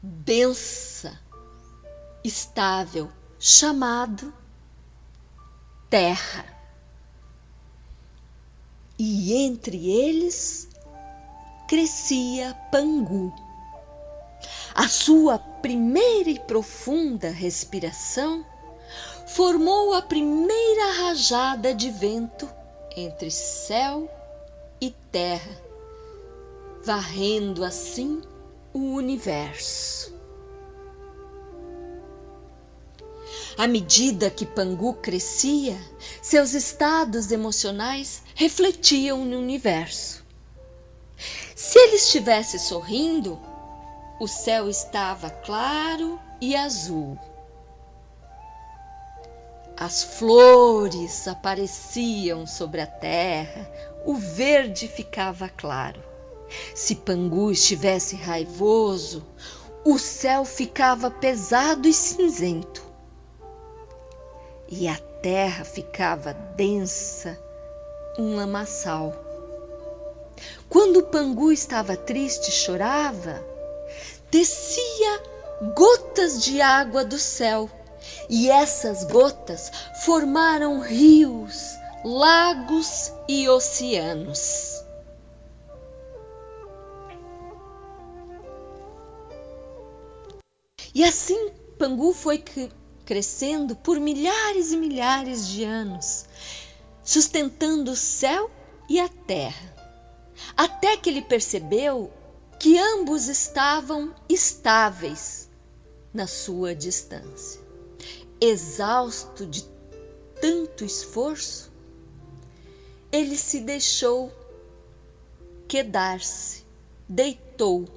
densa, estável, chamado terra e entre eles crescia Pangu. A sua primeira e profunda respiração formou a primeira rajada de vento entre céu e terra, varrendo assim o universo. À medida que Pangu crescia, seus estados emocionais refletiam no universo. Se ele estivesse sorrindo, o céu estava claro e azul. As flores apareciam sobre a terra, o verde ficava claro. Se Pangu estivesse raivoso, o céu ficava pesado e cinzento. E a terra ficava densa, um lamaçal. Quando Pangu estava triste e chorava, descia gotas de água do céu, e essas gotas formaram rios, lagos e oceanos. E assim Pangu foi crescendo por milhares e milhares de anos, sustentando o céu e a terra, até que ele percebeu que ambos estavam estáveis na sua distância. Exausto de tanto esforço, ele se deixou quedar-se, deitou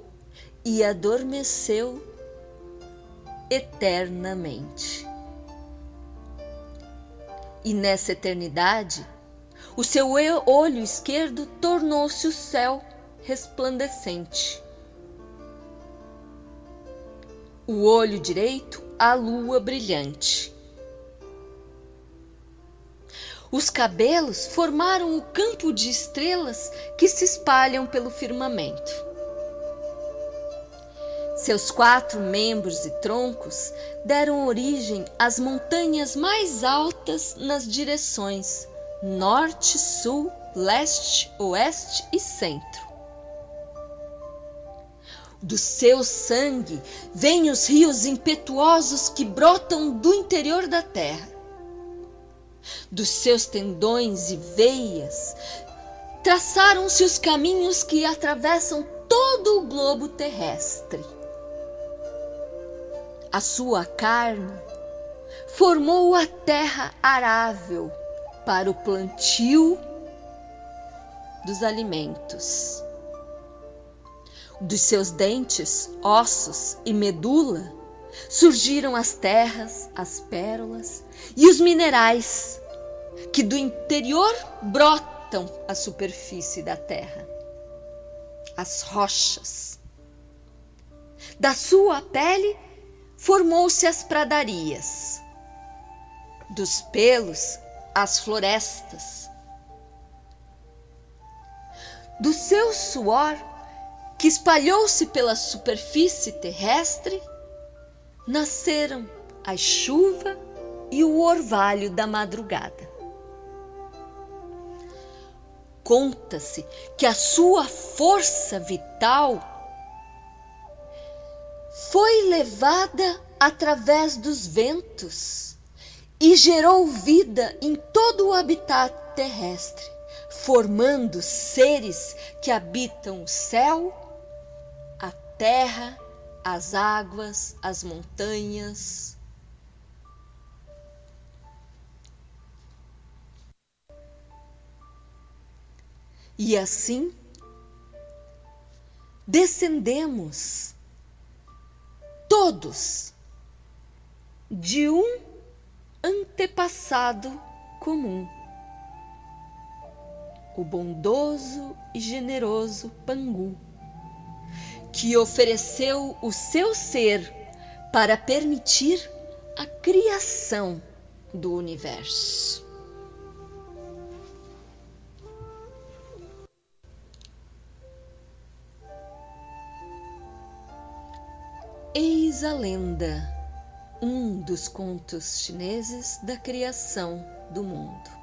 e adormeceu eternamente. E nessa eternidade, o seu olho esquerdo tornou-se o céu resplandecente. O olho direito, a lua brilhante. Os cabelos formaram o campo de estrelas que se espalham pelo firmamento. Seus quatro membros e troncos deram origem às montanhas mais altas nas direções norte, sul, leste, oeste e centro. Do seu sangue vêm os rios impetuosos que brotam do interior da terra. Dos seus tendões e veias traçaram-se os caminhos que atravessam todo o globo terrestre a sua carne, formou a terra arável para o plantio dos alimentos. Dos seus dentes, ossos e medula surgiram as terras, as pérolas e os minerais que do interior brotam à superfície da terra. As rochas. Da sua pele formou-se as pradarias, dos pelos as florestas. Do seu suor, que espalhou-se pela superfície terrestre, nasceram a chuva e o orvalho da madrugada. Conta-se que a sua força vital foi levada através dos ventos e gerou vida em todo o habitat terrestre, formando seres que habitam o céu, terra, as águas, as montanhas. E assim descendemos todos de um antepassado comum. O bondoso e generoso Pangu, que ofereceu o seu ser para permitir a criação do universo. Eis a lenda, um dos contos chineses da criação do mundo.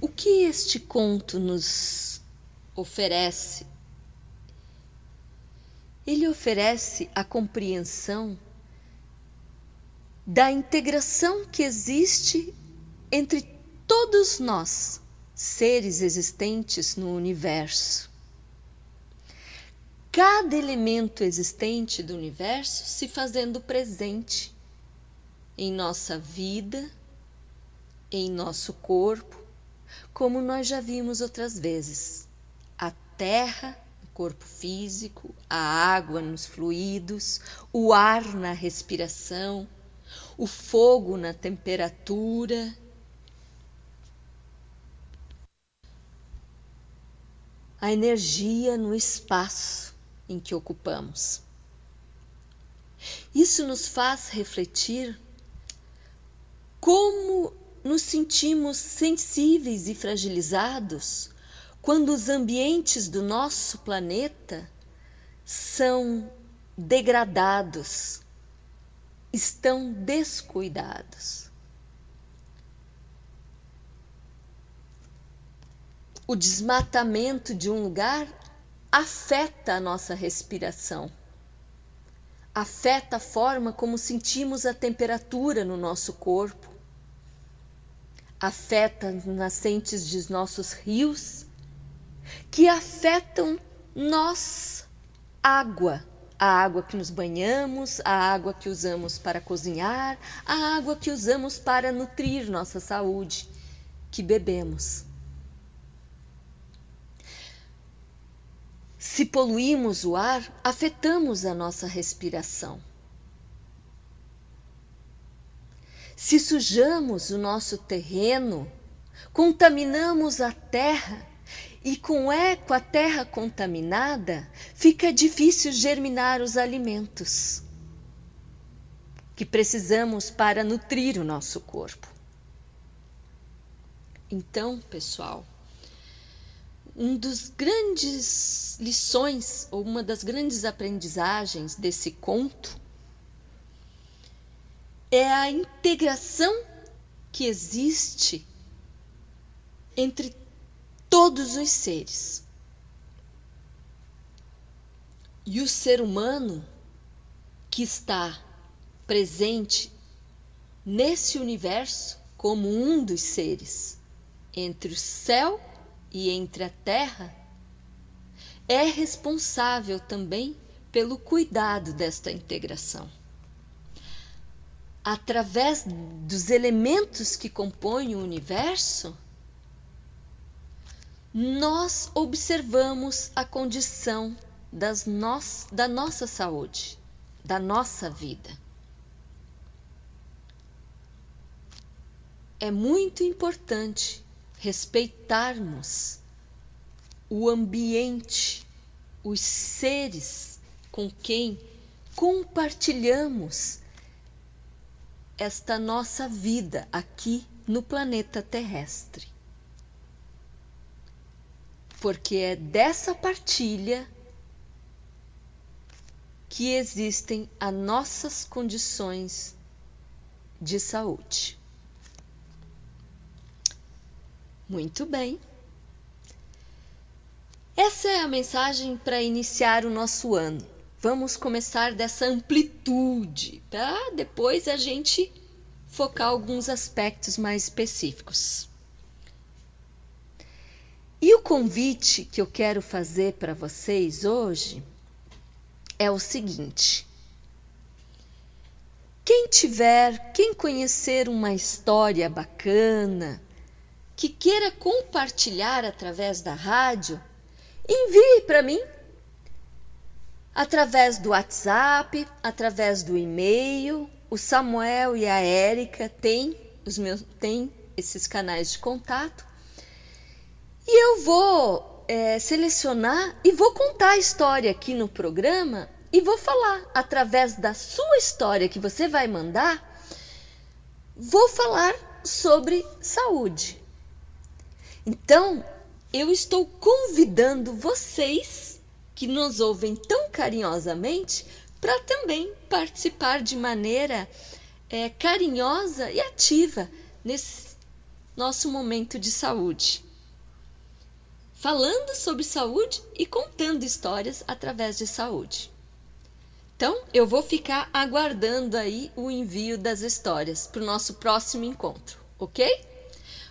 O que este conto nos oferece? Ele oferece a compreensão da integração que existe entre todos nós seres existentes no universo. Cada elemento existente do universo se fazendo presente em nossa vida, em nosso corpo, como nós já vimos outras vezes. A terra no corpo físico, a água nos fluidos, o ar na respiração, o fogo na temperatura. A energia no espaço em que ocupamos. Isso nos faz refletir como nos sentimos sensíveis e fragilizados quando os ambientes do nosso planeta são degradados, estão descuidados. O desmatamento de um lugar afeta a nossa respiração, afeta a forma como sentimos a temperatura no nosso corpo, afeta as nascentes de nossos rios, que afetam nós, água, a água que nos banhamos, a água que usamos para cozinhar, a água que usamos para nutrir nossa saúde, que bebemos. Se poluímos o ar, afetamos a nossa respiração. Se sujamos o nosso terreno, contaminamos a terra e com eco a terra contaminada, fica difícil germinar os alimentos que precisamos para nutrir o nosso corpo. Então, pessoal, um dos grandes lições ou uma das grandes aprendizagens desse conto é a integração que existe entre todos os seres. E o ser humano que está presente nesse universo como um dos seres entre o céu e entre a terra é responsável também pelo cuidado desta integração através dos elementos que compõem o universo, nós observamos a condição das no da nossa saúde, da nossa vida. É muito importante respeitarmos o ambiente, os seres com quem compartilhamos esta nossa vida aqui no planeta terrestre. Porque é dessa partilha que existem as nossas condições de saúde. Muito bem. Essa é a mensagem para iniciar o nosso ano vamos começar dessa amplitude, para depois a gente focar alguns aspectos mais específicos. E o convite que eu quero fazer para vocês hoje é o seguinte: quem tiver, quem conhecer uma história bacana, que queira compartilhar através da rádio, envie para mim através do WhatsApp, através do e-mail. O Samuel e a Érica têm os meus têm esses canais de contato. E eu vou é, selecionar e vou contar a história aqui no programa e vou falar através da sua história que você vai mandar. Vou falar sobre saúde. Então, eu estou convidando vocês que nos ouvem tão carinhosamente para também participar de maneira é, carinhosa e ativa nesse nosso momento de saúde. Falando sobre saúde e contando histórias através de saúde. Então, eu vou ficar aguardando aí o envio das histórias para o nosso próximo encontro, ok?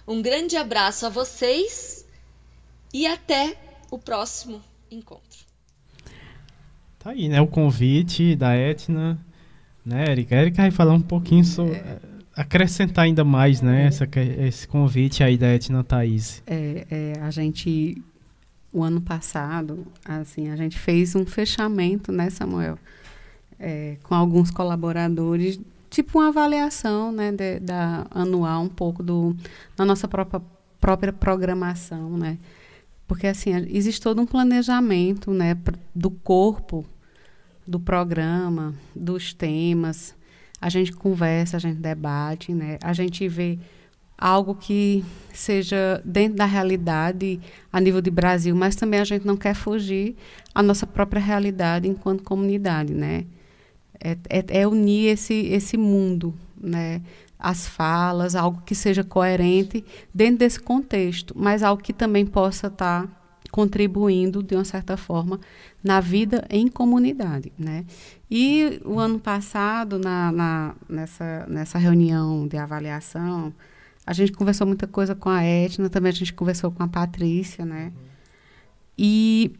Um grande abraço a vocês e até o próximo encontro. Tá aí, né? O convite da Etna, né, Erika? A Erika vai falar um pouquinho sobre. É. acrescentar ainda mais, né? É. Essa, esse convite aí da Etna Thaís. É, é, a gente, o ano passado, assim, a gente fez um fechamento, né, Samuel? É, com alguns colaboradores, tipo uma avaliação, né, de, da anual um pouco do na nossa própria própria programação, né? Porque assim, existe todo um planejamento, né, do corpo do programa, dos temas, a gente conversa, a gente debate, né? A gente vê algo que seja dentro da realidade a nível de Brasil, mas também a gente não quer fugir à nossa própria realidade enquanto comunidade, né? É, é, é unir esse, esse mundo, né? As falas, algo que seja coerente dentro desse contexto, mas algo que também possa estar tá contribuindo de uma certa forma na vida em comunidade, né? E o ano passado, na, na, nessa, nessa reunião de avaliação, a gente conversou muita coisa com a Etna, também a gente conversou com a Patrícia, né? E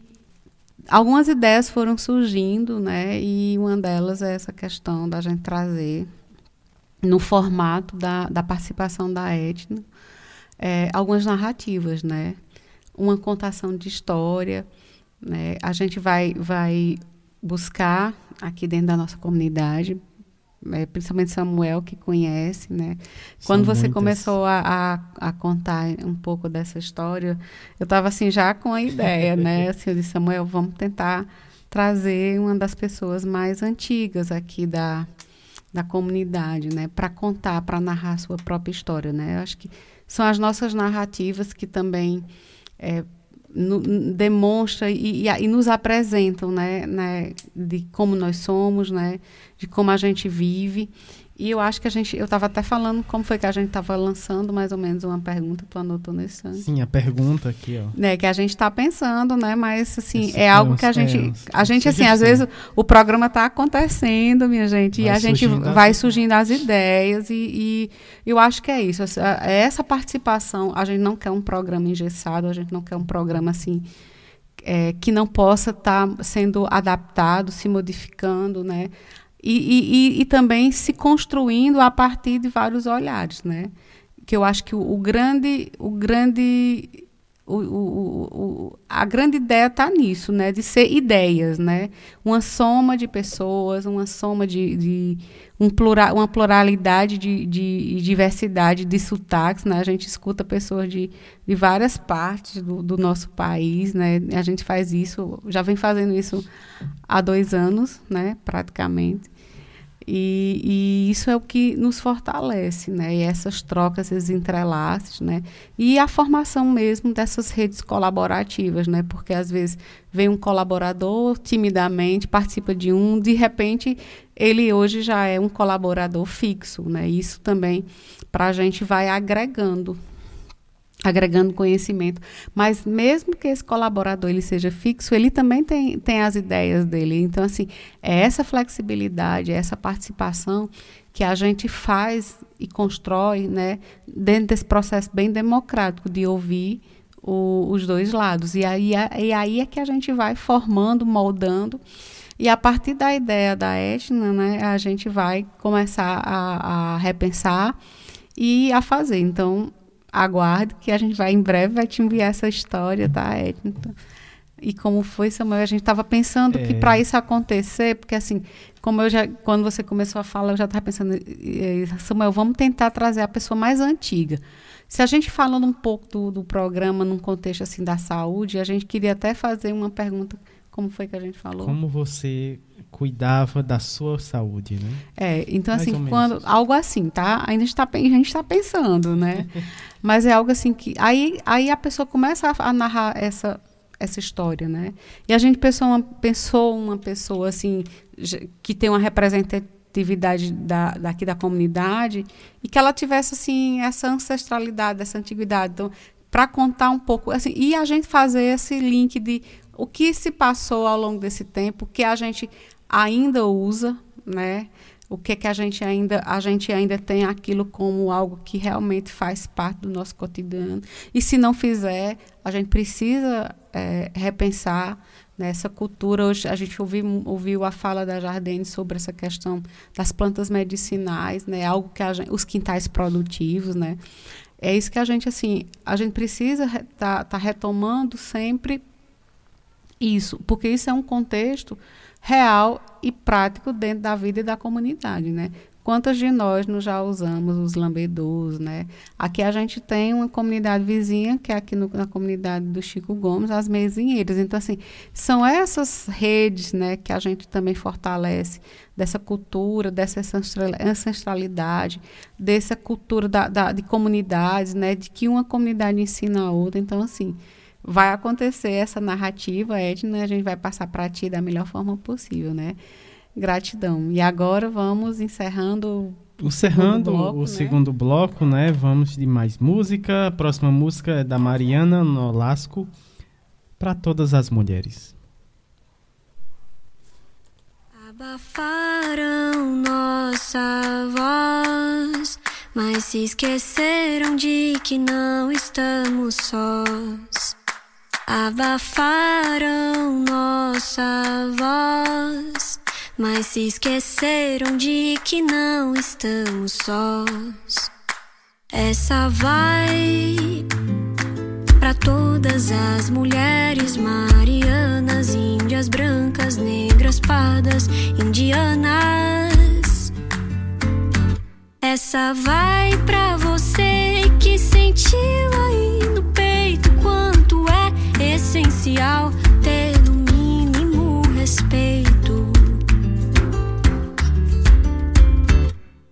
algumas ideias foram surgindo, né? E uma delas é essa questão da gente trazer no formato da, da participação da Etna é, algumas narrativas, né? Uma contação de história, né? A gente vai, vai buscar aqui dentro da nossa comunidade, é, principalmente Samuel que conhece, né? Quando São você muitas. começou a, a, a, contar um pouco dessa história, eu estava assim já com a ideia, né? Assim, eu disse, Samuel, vamos tentar trazer uma das pessoas mais antigas aqui da, da comunidade, né? Para contar, para narrar a sua própria história, né? Eu acho que são as nossas narrativas que também é, no, demonstra e, e, e, nos apresentam, né, né, de como nós somos, né, de como a gente vive. E eu acho que a gente, eu estava até falando como foi que a gente estava lançando mais ou menos uma pergunta, tu anotou nesse ano. Sim, a pergunta aqui, ó. Né, que a gente está pensando, né, mas assim, Esse é algo que a gente, é, a gente assim, às vezes o programa está acontecendo, minha gente, vai e a gente vai surgindo as ideias e, e, eu acho que é isso, é essa participação, a gente não quer um programa engessado, a gente não quer um programa assim é, que não possa estar tá sendo adaptado, se modificando, né? E, e, e, também se construindo a partir de vários olhares, né? Que eu acho que o, o grande, o grande, o, o, a grande ideia está nisso, né? De ser ideias, né? Uma soma de pessoas, uma soma de, de um plural, uma pluralidade de, de, diversidade de sotaques, né? A gente escuta pessoas de, de várias partes do, do nosso país, né? A gente faz isso, já vem fazendo isso há dois anos, né, praticamente. E, e, isso é o que nos fortalece, né? E essas trocas, esses entrelaços, né? E a formação mesmo dessas redes colaborativas, né? Porque às vezes vem um colaborador timidamente, participa de um, de repente ele hoje já é um colaborador fixo, né? Isso também para a gente vai agregando agregando conhecimento. Mas mesmo que esse colaborador ele seja fixo, ele também tem, tem as ideias dele. Então, assim, é essa flexibilidade, é essa participação que a gente faz e constrói né, dentro desse processo bem democrático de ouvir o, os dois lados. E aí, e aí é que a gente vai formando, moldando. E a partir da ideia da etna, né, a gente vai começar a, a repensar e a fazer. Então, aguarde que a gente vai em breve vai te enviar essa história, tá, Edna? E como foi, Samuel? A gente estava pensando é. que para isso acontecer, porque assim, como eu já, quando você começou a falar, eu já estava pensando, Samuel, vamos tentar trazer a pessoa mais antiga. Se a gente falando um pouco do, do programa num contexto assim da saúde, a gente queria até fazer uma pergunta, como foi que a gente falou? Como você cuidava da sua saúde, né? É, então Mais assim, quando algo assim, tá? Ainda está a gente está pensando, né? Mas é algo assim que aí aí a pessoa começa a, a narrar essa essa história, né? E a gente pensou uma, pensou uma pessoa assim que tem uma representatividade da, daqui da comunidade e que ela tivesse assim essa ancestralidade, essa antiguidade, então para contar um pouco assim e a gente fazer esse link de o que se passou ao longo desse tempo, que a gente ainda usa, né? O que que a gente ainda a gente ainda tem aquilo como algo que realmente faz parte do nosso cotidiano. E se não fizer, a gente precisa é, repensar nessa cultura. Hoje a gente ouviu, ouviu a fala da Jardine sobre essa questão das plantas medicinais, né? Algo que gente, os quintais produtivos, né? É isso que a gente assim, a gente precisa estar tá, tá retomando sempre isso, porque isso é um contexto real e prático dentro da vida e da comunidade, né? Quantas de nós não já usamos os lambedouros, né? Aqui a gente tem uma comunidade vizinha, que é aqui no, na comunidade do Chico Gomes, as mesinheiras. Então, assim, são essas redes, né, que a gente também fortalece, dessa cultura, dessa ancestralidade, dessa cultura da, da, de comunidades, né, de que uma comunidade ensina a outra. Então, assim, vai acontecer essa narrativa, Edna, a gente vai passar para ti da melhor forma possível, né? Gratidão. E agora vamos encerrando Encerrando o, bloco, o né? segundo bloco, né? Vamos de mais música. A próxima música é da Mariana Nolasco para todas as mulheres. Abafaram nossa voz, mas se esqueceram de que não estamos sós. Abafaram nossa voz mas se esqueceram de que não estamos sós. Essa vai para todas as mulheres marianas, índias brancas, negras, pardas, indianas. Essa vai para você que sentiu aí no essencial ter o mínimo respeito.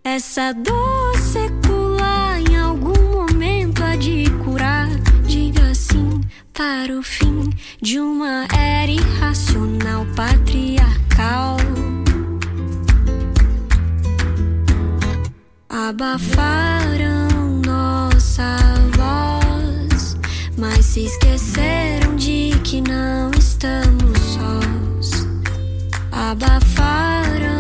Essa dor secular em algum momento há de curar. Diga sim para o fim de uma era irracional patriarcal. Abafaram nossa voz, mas se esqueceram que não estamos sós. Abafaram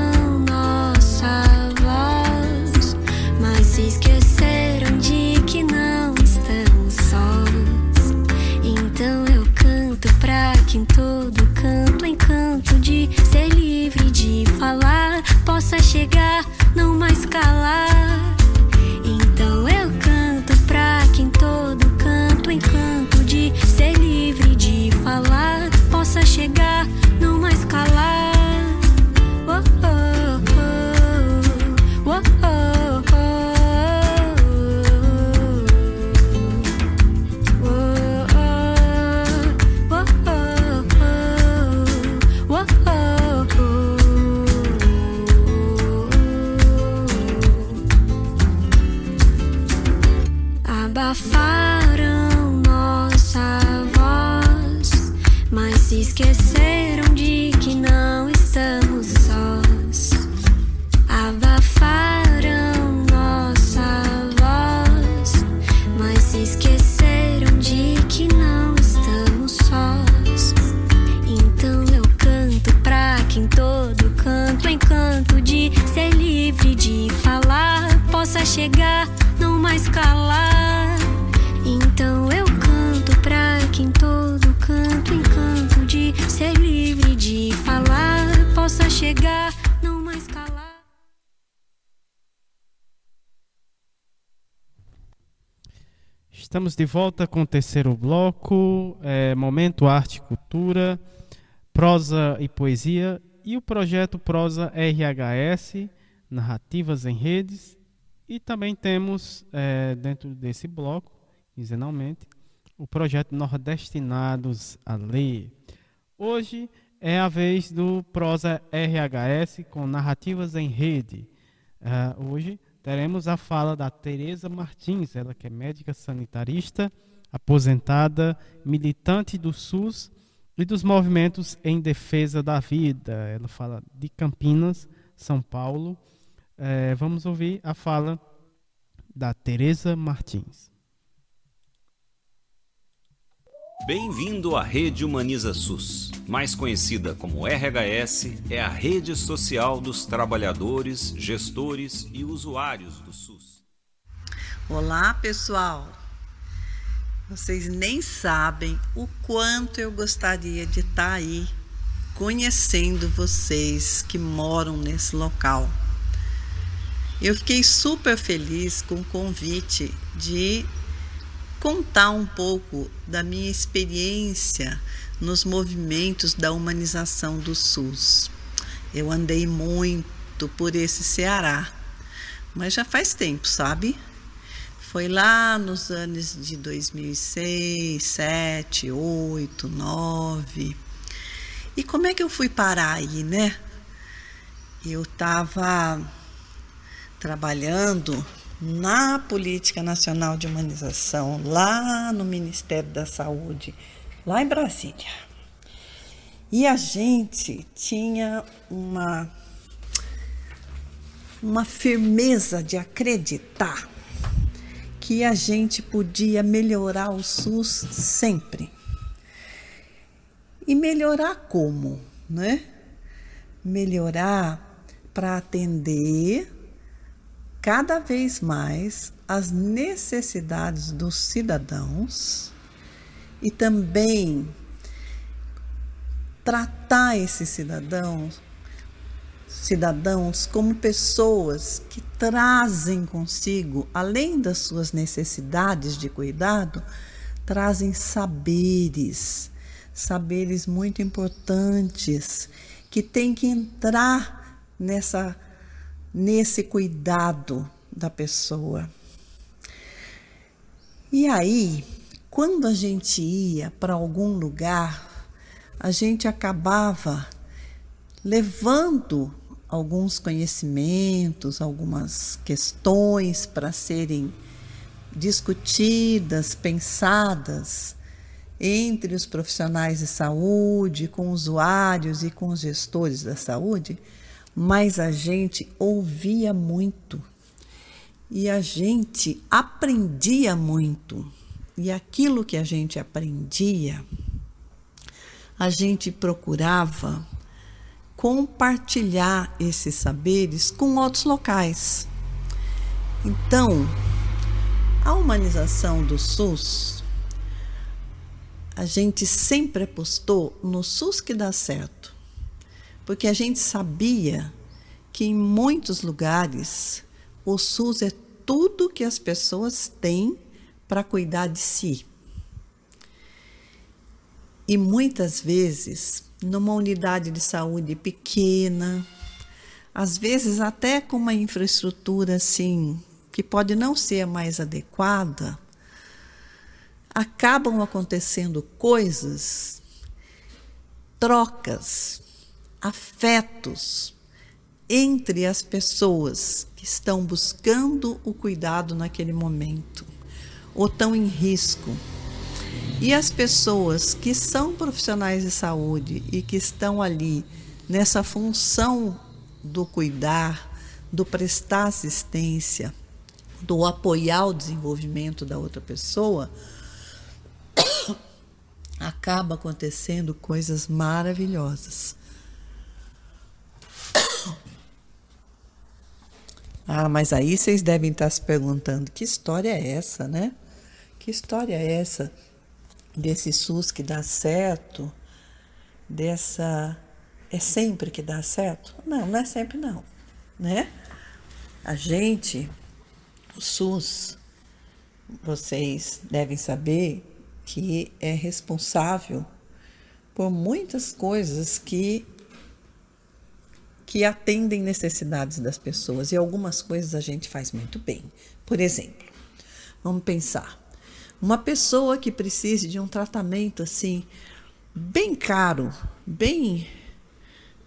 volta com o terceiro bloco, é, Momento Arte e Cultura, Prosa e Poesia e o projeto Prosa RHS, Narrativas em Redes. E também temos, é, dentro desse bloco, quinzenalmente, o projeto Nordestinados a Ler. Hoje é a vez do Prosa RHS com narrativas em rede. Uh, hoje teremos a fala da Tereza Martins, ela que é médica sanitarista, aposentada, militante do SUS e dos movimentos em defesa da vida. Ela fala de Campinas, São Paulo. Uh, vamos ouvir a fala da Tereza Martins. Bem-vindo à Rede Humaniza SUS. Mais conhecida como RHS, é a rede social dos trabalhadores, gestores e usuários do SUS. Olá, pessoal. Vocês nem sabem o quanto eu gostaria de estar aí conhecendo vocês que moram nesse local. Eu fiquei super feliz com o convite de contar um pouco da minha experiência nos movimentos da humanização do SUS. Eu andei muito por esse Ceará, mas já faz tempo, sabe? Foi lá nos anos de 2006, 7, 8, 9. E como é que eu fui parar aí, né? Eu estava trabalhando na Política Nacional de Humanização, lá no Ministério da Saúde, lá em Brasília. E a gente tinha uma uma firmeza de acreditar que a gente podia melhorar o SUS sempre. E melhorar como, né? Melhorar para atender cada vez mais as necessidades dos cidadãos e também tratar esses cidadãos cidadãos como pessoas que trazem consigo, além das suas necessidades de cuidado, trazem saberes, saberes muito importantes que têm que entrar nessa nesse cuidado da pessoa. E aí, quando a gente ia para algum lugar, a gente acabava levando alguns conhecimentos, algumas questões para serem discutidas, pensadas entre os profissionais de saúde, com usuários e com os gestores da saúde, mas a gente ouvia muito e a gente aprendia muito. E aquilo que a gente aprendia, a gente procurava compartilhar esses saberes com outros locais. Então, a humanização do SUS, a gente sempre apostou no SUS que dá certo, porque a gente sabia que em muitos lugares o SUS é tudo que as pessoas têm para cuidar de si. E muitas vezes, numa unidade de saúde pequena, às vezes até com uma infraestrutura assim, que pode não ser a mais adequada, acabam acontecendo coisas, trocas, afetos entre as pessoas que estão buscando o cuidado naquele momento ou estão em risco. E as pessoas que são profissionais de saúde e que estão ali nessa função do cuidar, do prestar assistência, do apoiar o desenvolvimento da outra pessoa, acaba acontecendo coisas maravilhosas. Ah, mas aí vocês devem estar se perguntando: que história é essa, né? Que história é essa desse SUS que dá certo? Dessa. É sempre que dá certo? Não, não é sempre, não. Né? A gente, o SUS, vocês devem saber que é responsável por muitas coisas que que atendem necessidades das pessoas e algumas coisas a gente faz muito bem. Por exemplo, vamos pensar, uma pessoa que precise de um tratamento assim bem caro, bem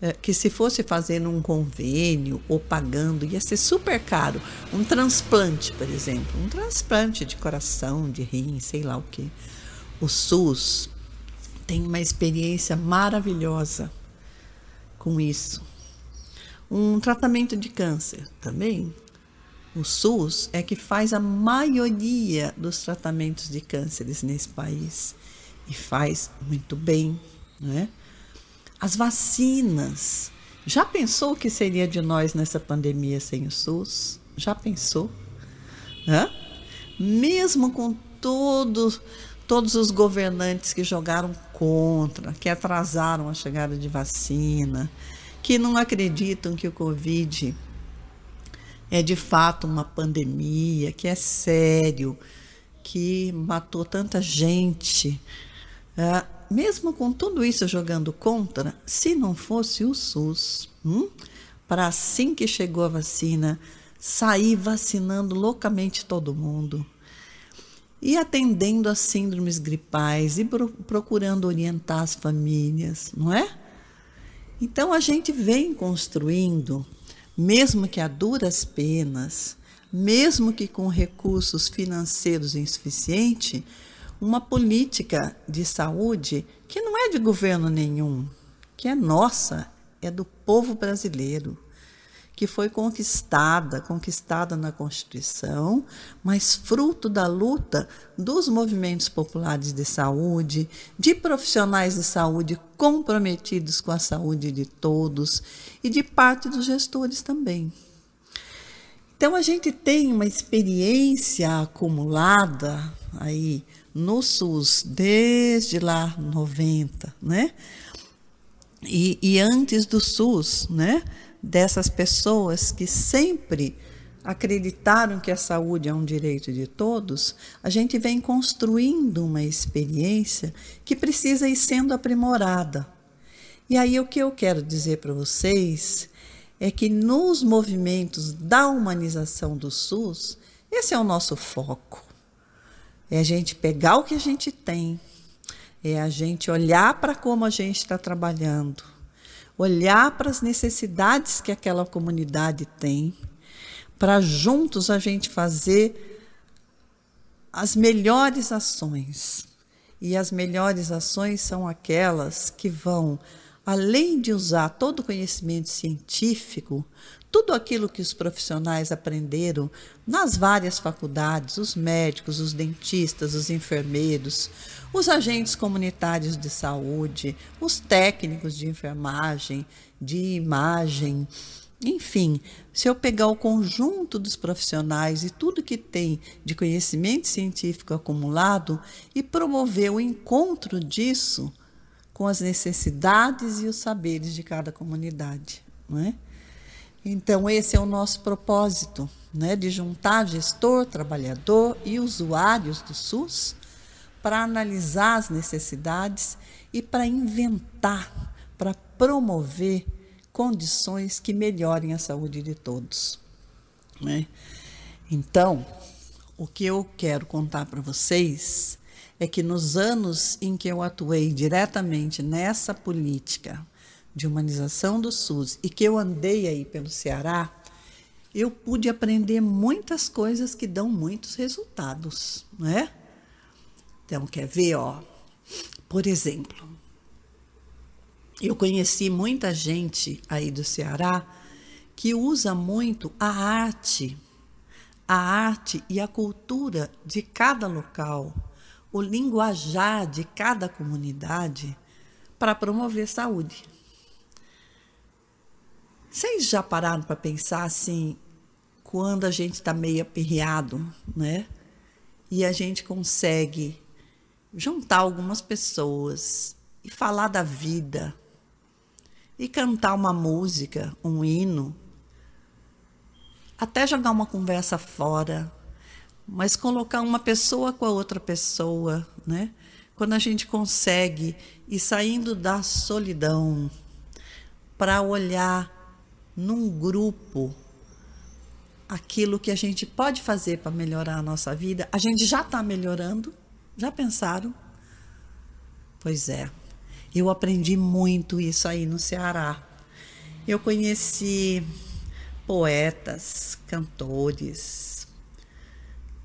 é, que se fosse fazer num convênio ou pagando ia ser super caro, um transplante, por exemplo, um transplante de coração, de rim, sei lá o que. O SUS tem uma experiência maravilhosa com isso um tratamento de câncer também. O SUS é que faz a maioria dos tratamentos de cânceres nesse país e faz muito bem, né? As vacinas. Já pensou o que seria de nós nessa pandemia sem o SUS? Já pensou? Hã? Mesmo com todo todos os governantes que jogaram contra, que atrasaram a chegada de vacina, que não acreditam que o Covid é de fato uma pandemia, que é sério, que matou tanta gente. É, mesmo com tudo isso jogando contra, se não fosse o SUS, hum, para assim que chegou a vacina, sair vacinando loucamente todo mundo e atendendo a síndromes gripais e procurando orientar as famílias, não é? Então a gente vem construindo, mesmo que a duras penas, mesmo que com recursos financeiros insuficientes, uma política de saúde que não é de governo nenhum, que é nossa, é do povo brasileiro que foi conquistada, conquistada na Constituição, mas fruto da luta dos movimentos populares de saúde, de profissionais de saúde comprometidos com a saúde de todos e de parte dos gestores também. Então a gente tem uma experiência acumulada aí no SUS desde lá 90, né? E, e antes do SUS, né? Dessas pessoas que sempre acreditaram que a saúde é um direito de todos, a gente vem construindo uma experiência que precisa ir sendo aprimorada. E aí o que eu quero dizer para vocês é que nos movimentos da humanização do SUS, esse é o nosso foco. É a gente pegar o que a gente tem, é a gente olhar para como a gente está trabalhando olhar para as necessidades que aquela comunidade tem, para juntos a gente fazer as melhores ações. E as melhores ações são aquelas que vão, além de usar todo o conhecimento científico, tudo aquilo que os profissionais aprenderam nas várias faculdades, os médicos, os dentistas, os enfermeiros, os agentes comunitários de saúde, os técnicos de enfermagem, de imagem, enfim, se eu pegar o conjunto dos profissionais e tudo que tem de conhecimento científico acumulado e promover o encontro disso com as necessidades e os saberes de cada comunidade, não é? Então, esse é o nosso propósito, né, de juntar gestor, trabalhador e usuários do SUS para analisar as necessidades e para inventar, para promover condições que melhorem a saúde de todos. Né? Então, o que eu quero contar para vocês é que nos anos em que eu atuei diretamente nessa política de humanização do SUS e que eu andei aí pelo Ceará, eu pude aprender muitas coisas que dão muitos resultados, não é? Então, quer ver, ó? Por exemplo, eu conheci muita gente aí do Ceará que usa muito a arte, a arte e a cultura de cada local, o linguajar de cada comunidade para promover saúde. Vocês já pararam para pensar assim, quando a gente está meio aperreado, né? E a gente consegue juntar algumas pessoas e falar da vida e cantar uma música, um hino, até jogar uma conversa fora, mas colocar uma pessoa com a outra pessoa, né? Quando a gente consegue ir saindo da solidão para olhar num grupo aquilo que a gente pode fazer para melhorar a nossa vida, a gente já está melhorando. Já pensaram? Pois é, eu aprendi muito isso aí no Ceará. Eu conheci poetas, cantores,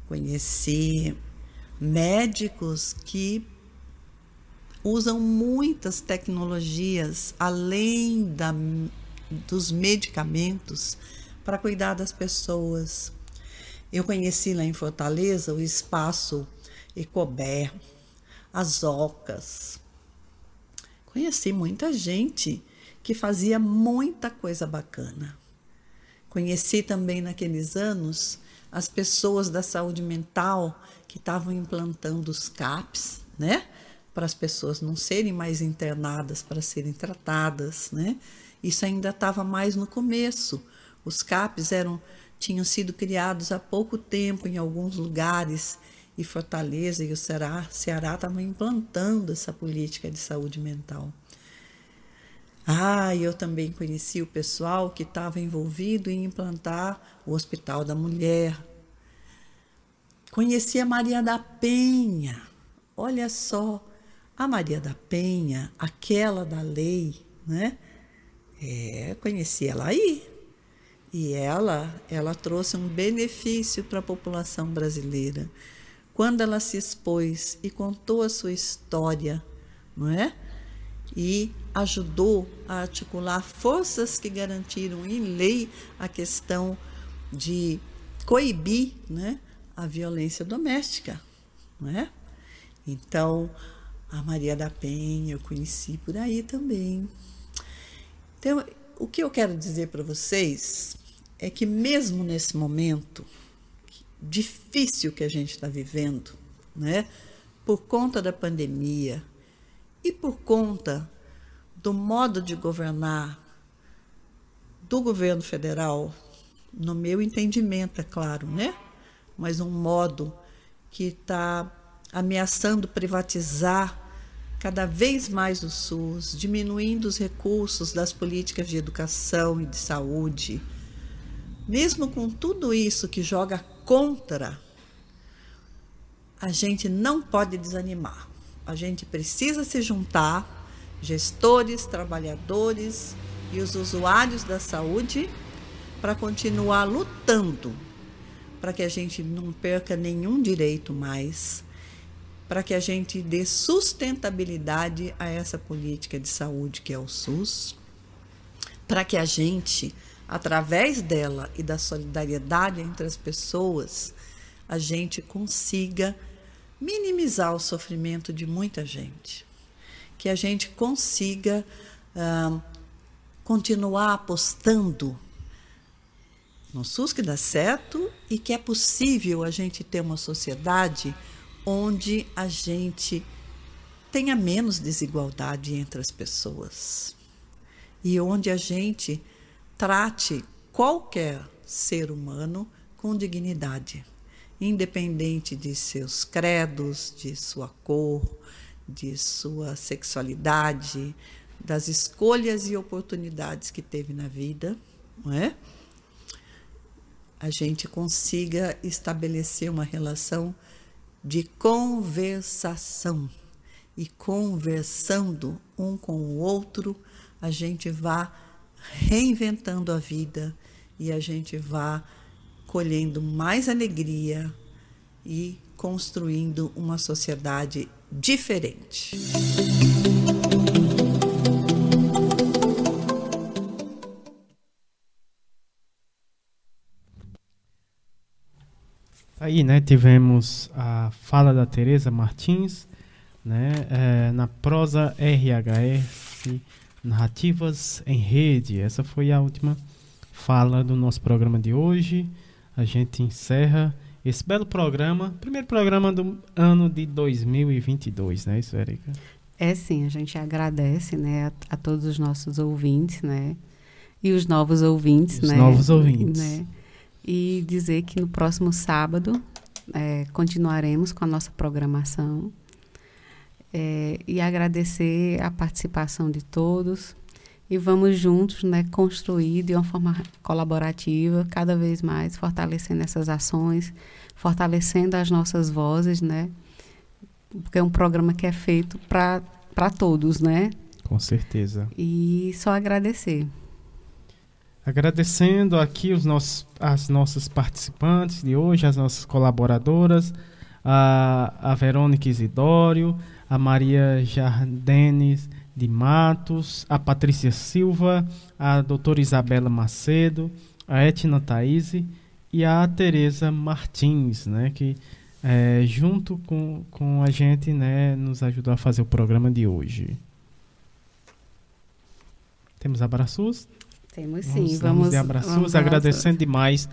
conheci médicos que usam muitas tecnologias além da dos medicamentos para cuidar das pessoas. Eu conheci lá em Fortaleza o espaço Ecober, as ocas. Conheci muita gente que fazia muita coisa bacana. Conheci também naqueles anos as pessoas da saúde mental que estavam implantando os CAPs, né? Para as pessoas não serem mais internadas, para serem tratadas, né? Isso ainda estava mais no começo. Os CAPs eram tinham sido criados há pouco tempo em alguns lugares e Fortaleza e o Ceará, Ceará estavam implantando essa política de saúde mental. Ah, eu também conheci o pessoal que estava envolvido em implantar o Hospital da Mulher. Conheci a Maria da Penha. Olha só, a Maria da Penha, aquela da lei, né? É, conheci ela aí. E ela, ela trouxe um benefício para a população brasileira. Quando ela se expôs e contou a sua história, não é? e ajudou a articular forças que garantiram em lei a questão de coibir né, a violência doméstica. Não é? Então, a Maria da Penha eu conheci por aí também. Então, o que eu quero dizer para vocês é que, mesmo nesse momento difícil que a gente está vivendo, né, por conta da pandemia, e por conta do modo de governar do governo federal, no meu entendimento, é claro, né? Mas um modo que está ameaçando privatizar cada vez mais o SUS, diminuindo os recursos das políticas de educação e de saúde. Mesmo com tudo isso que joga contra, a gente não pode desanimar. A gente precisa se juntar, gestores, trabalhadores e os usuários da saúde, para continuar lutando para que a gente não perca nenhum direito mais, para que a gente dê sustentabilidade a essa política de saúde que é o SUS, para que a gente, através dela e da solidariedade entre as pessoas, a gente consiga minimizar o sofrimento de muita gente. Que a gente consiga uh, continuar apostando no SUS que dá certo e que é possível a gente ter uma sociedade onde a gente tenha menos desigualdade entre as pessoas e onde a gente trate qualquer ser humano com dignidade independente de seus credos, de sua cor, de sua sexualidade, das escolhas e oportunidades que teve na vida, não é? A gente consiga estabelecer uma relação de conversação e conversando um com o outro, a gente vá reinventando a vida e a gente vá colhendo mais alegria e construindo uma sociedade diferente. Aí, né, tivemos a fala da Teresa Martins, né, é, na prosa RHS, Narrativas em Rede. Essa foi a última fala do nosso programa de hoje a gente encerra esse belo programa, primeiro programa do ano de 2022, né, isso, Erika? É sim, a gente agradece, né, a, a todos os nossos ouvintes, né, e os novos ouvintes, os né, novos ouvintes, né, e dizer que no próximo sábado é, continuaremos com a nossa programação é, e agradecer a participação de todos, e vamos juntos né, construir de uma forma colaborativa, cada vez mais, fortalecendo essas ações, fortalecendo as nossas vozes, né? Porque é um programa que é feito para todos, né? Com certeza. E só agradecer. Agradecendo aqui os nossos, as nossas participantes de hoje, as nossas colaboradoras, a, a Verônica Isidório, a Maria Jardenes de Matos, a Patrícia Silva, a doutora Isabela Macedo, a Etna Thaís e a Tereza Martins, né, que é, junto com, com a gente né, nos ajudou a fazer o programa de hoje. Temos abraços? Temos sim. Vamos, Vamos, de abraços, vamos agradecendo demais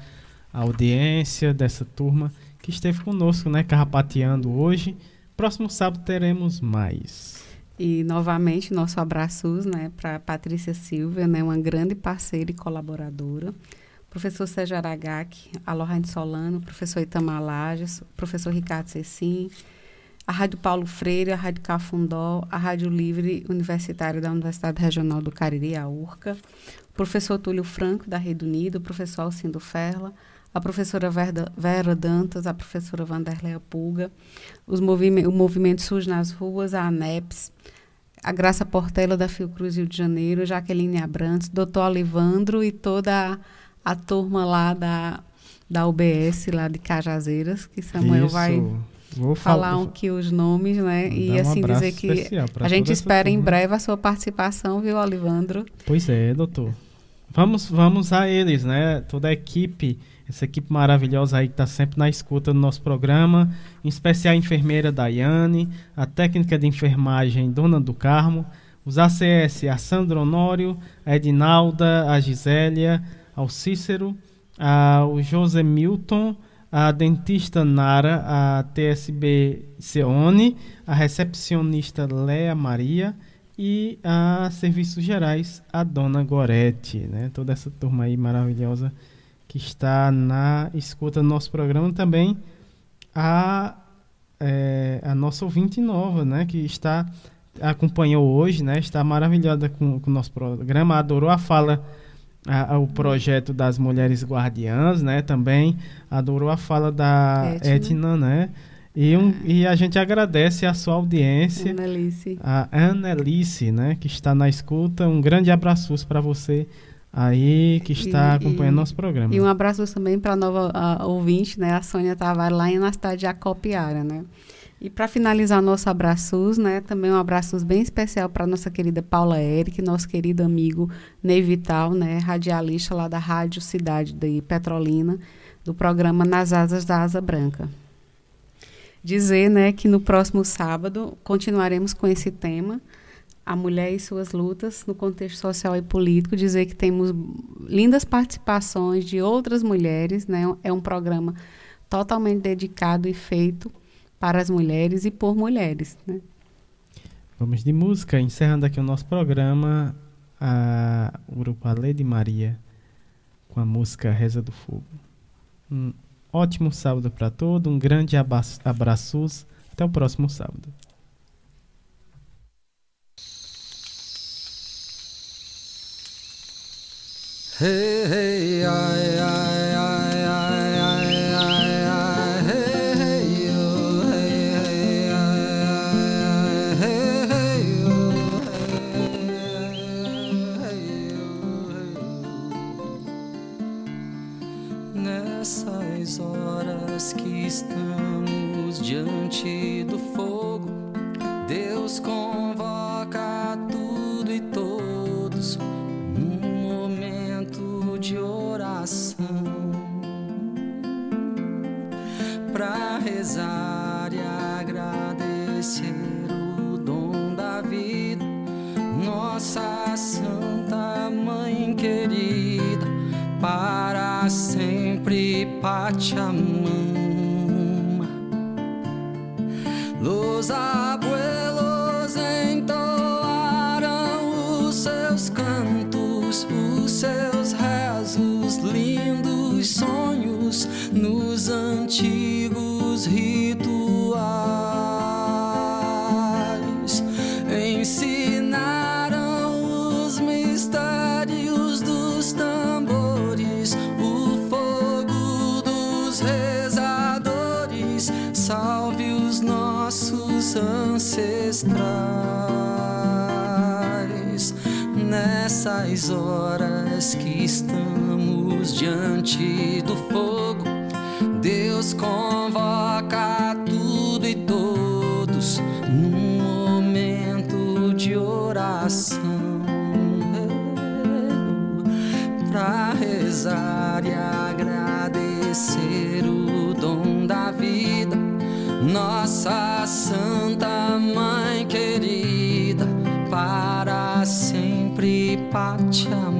a audiência dessa turma que esteve conosco, né, carrapateando hoje. Próximo sábado teremos mais. E novamente nosso abraços, né, para Patrícia Silva, né, uma grande parceira e colaboradora. Professor Sérgio Aragaki, a Lohane Solano, professor Itamar Lages, professor Ricardo Cecim, a Rádio Paulo Freire, a Rádio Cafundó, a Rádio Livre Universitária da Universidade Regional do Cariri, a URCA, professor Túlio Franco, da Rede Unido, professor Alcindo Ferla, a professora Verda, Vera Dantas, a professora Vanderleia Pulga, os movime o Movimento SUS nas Ruas, a ANEPS, a Graça Portela da Fiocruz Rio de Janeiro, Jaqueline Abrantes, doutor Olivandro e toda a, a turma lá da, da UBS, lá de Cajazeiras, que Samuel Isso. vai Vou falar fal- um aqui os nomes, né? Vou E um assim abraço dizer que a gente espera em breve a sua participação, viu, Olivandro? Pois é, doutor. Vamos, vamos a eles, né? Toda a equipe, essa equipe maravilhosa aí que está sempre na escuta do nosso programa, em especial a enfermeira Daiane, a técnica de enfermagem Dona do Carmo, os ACS, a Sandra Honório, a Edinalda, a Gisélia, ao Cícero, a, o José Milton, a dentista Nara, a TSB Seone, a recepcionista Léa Maria e a Serviços Gerais, a Dona Gorete, né? Toda essa turma aí maravilhosa que está na escuta do nosso programa também a é, a nossa ouvinte nova, né? Que está acompanhou hoje, né? Está maravilhada com, com o nosso programa, adorou a fala a- a- o projeto das mulheres guardiãs, né? Também adorou a fala da Etna. Né? E, um, e a gente agradece a sua audiência, Annelice. a Annelice, né? Que está na escuta. Um grande abraço para você aí que está E- acompanhando e- nosso programa. E um abraço também para a nova a, ouvinte, né, a Sônia Tavares, lá na cidade de Acopiara, né? E para finalizar nosso abraços, né, também um abraços bem especial para nossa querida Paula Eric, nosso querido amigo Ney Vital, né, radialista lá da Rádio Cidade de Petrolina, do programa Nas Asas da Asa Branca. Dizer, né, que no próximo sábado continuaremos com esse tema, a mulher e suas lutas no contexto social e político, dizer que temos lindas participações de outras mulheres, né? É um programa totalmente dedicado e feito para as mulheres e por mulheres, né? Vamos de música, encerrando aqui o nosso programa, a, o grupo A Lady Maria, com a música Reza do Fogo. Um ótimo sábado para todos, um grande abraço, abraços, até o próximo sábado. Ay, ay, hey, hey, yo, hey, hey, yo, hey. Nessas horas que estamos diante rezar e agradecer o dom da vida, nossa Santa Mãe querida, para sempre Pachamama. Los abuelos entoaram os seus cantos, os seus rezos, lindos sonhos nos antigos rituais. Ensinaram os mistérios dos tambores, o fogo dos rezadores. Salve os nossos ancestrais nessas horas que estamos diante do fogo. Deus convoca tudo e todos num momento de oração para rezar e agradecer o dom da vida, nossa Santa Mãe querida, para sempre Pachamama.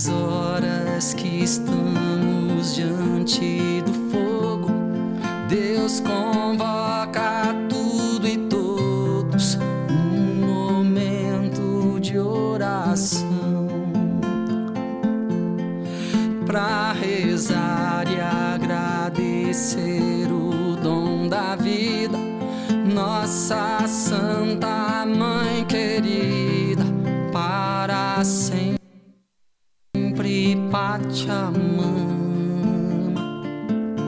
Nessas horas que estamos diante do fogo. Deus convoca tudo e todos num momento de oração para rezar e agradecer o dom da vida, nossa Santa para sempre Pachamama.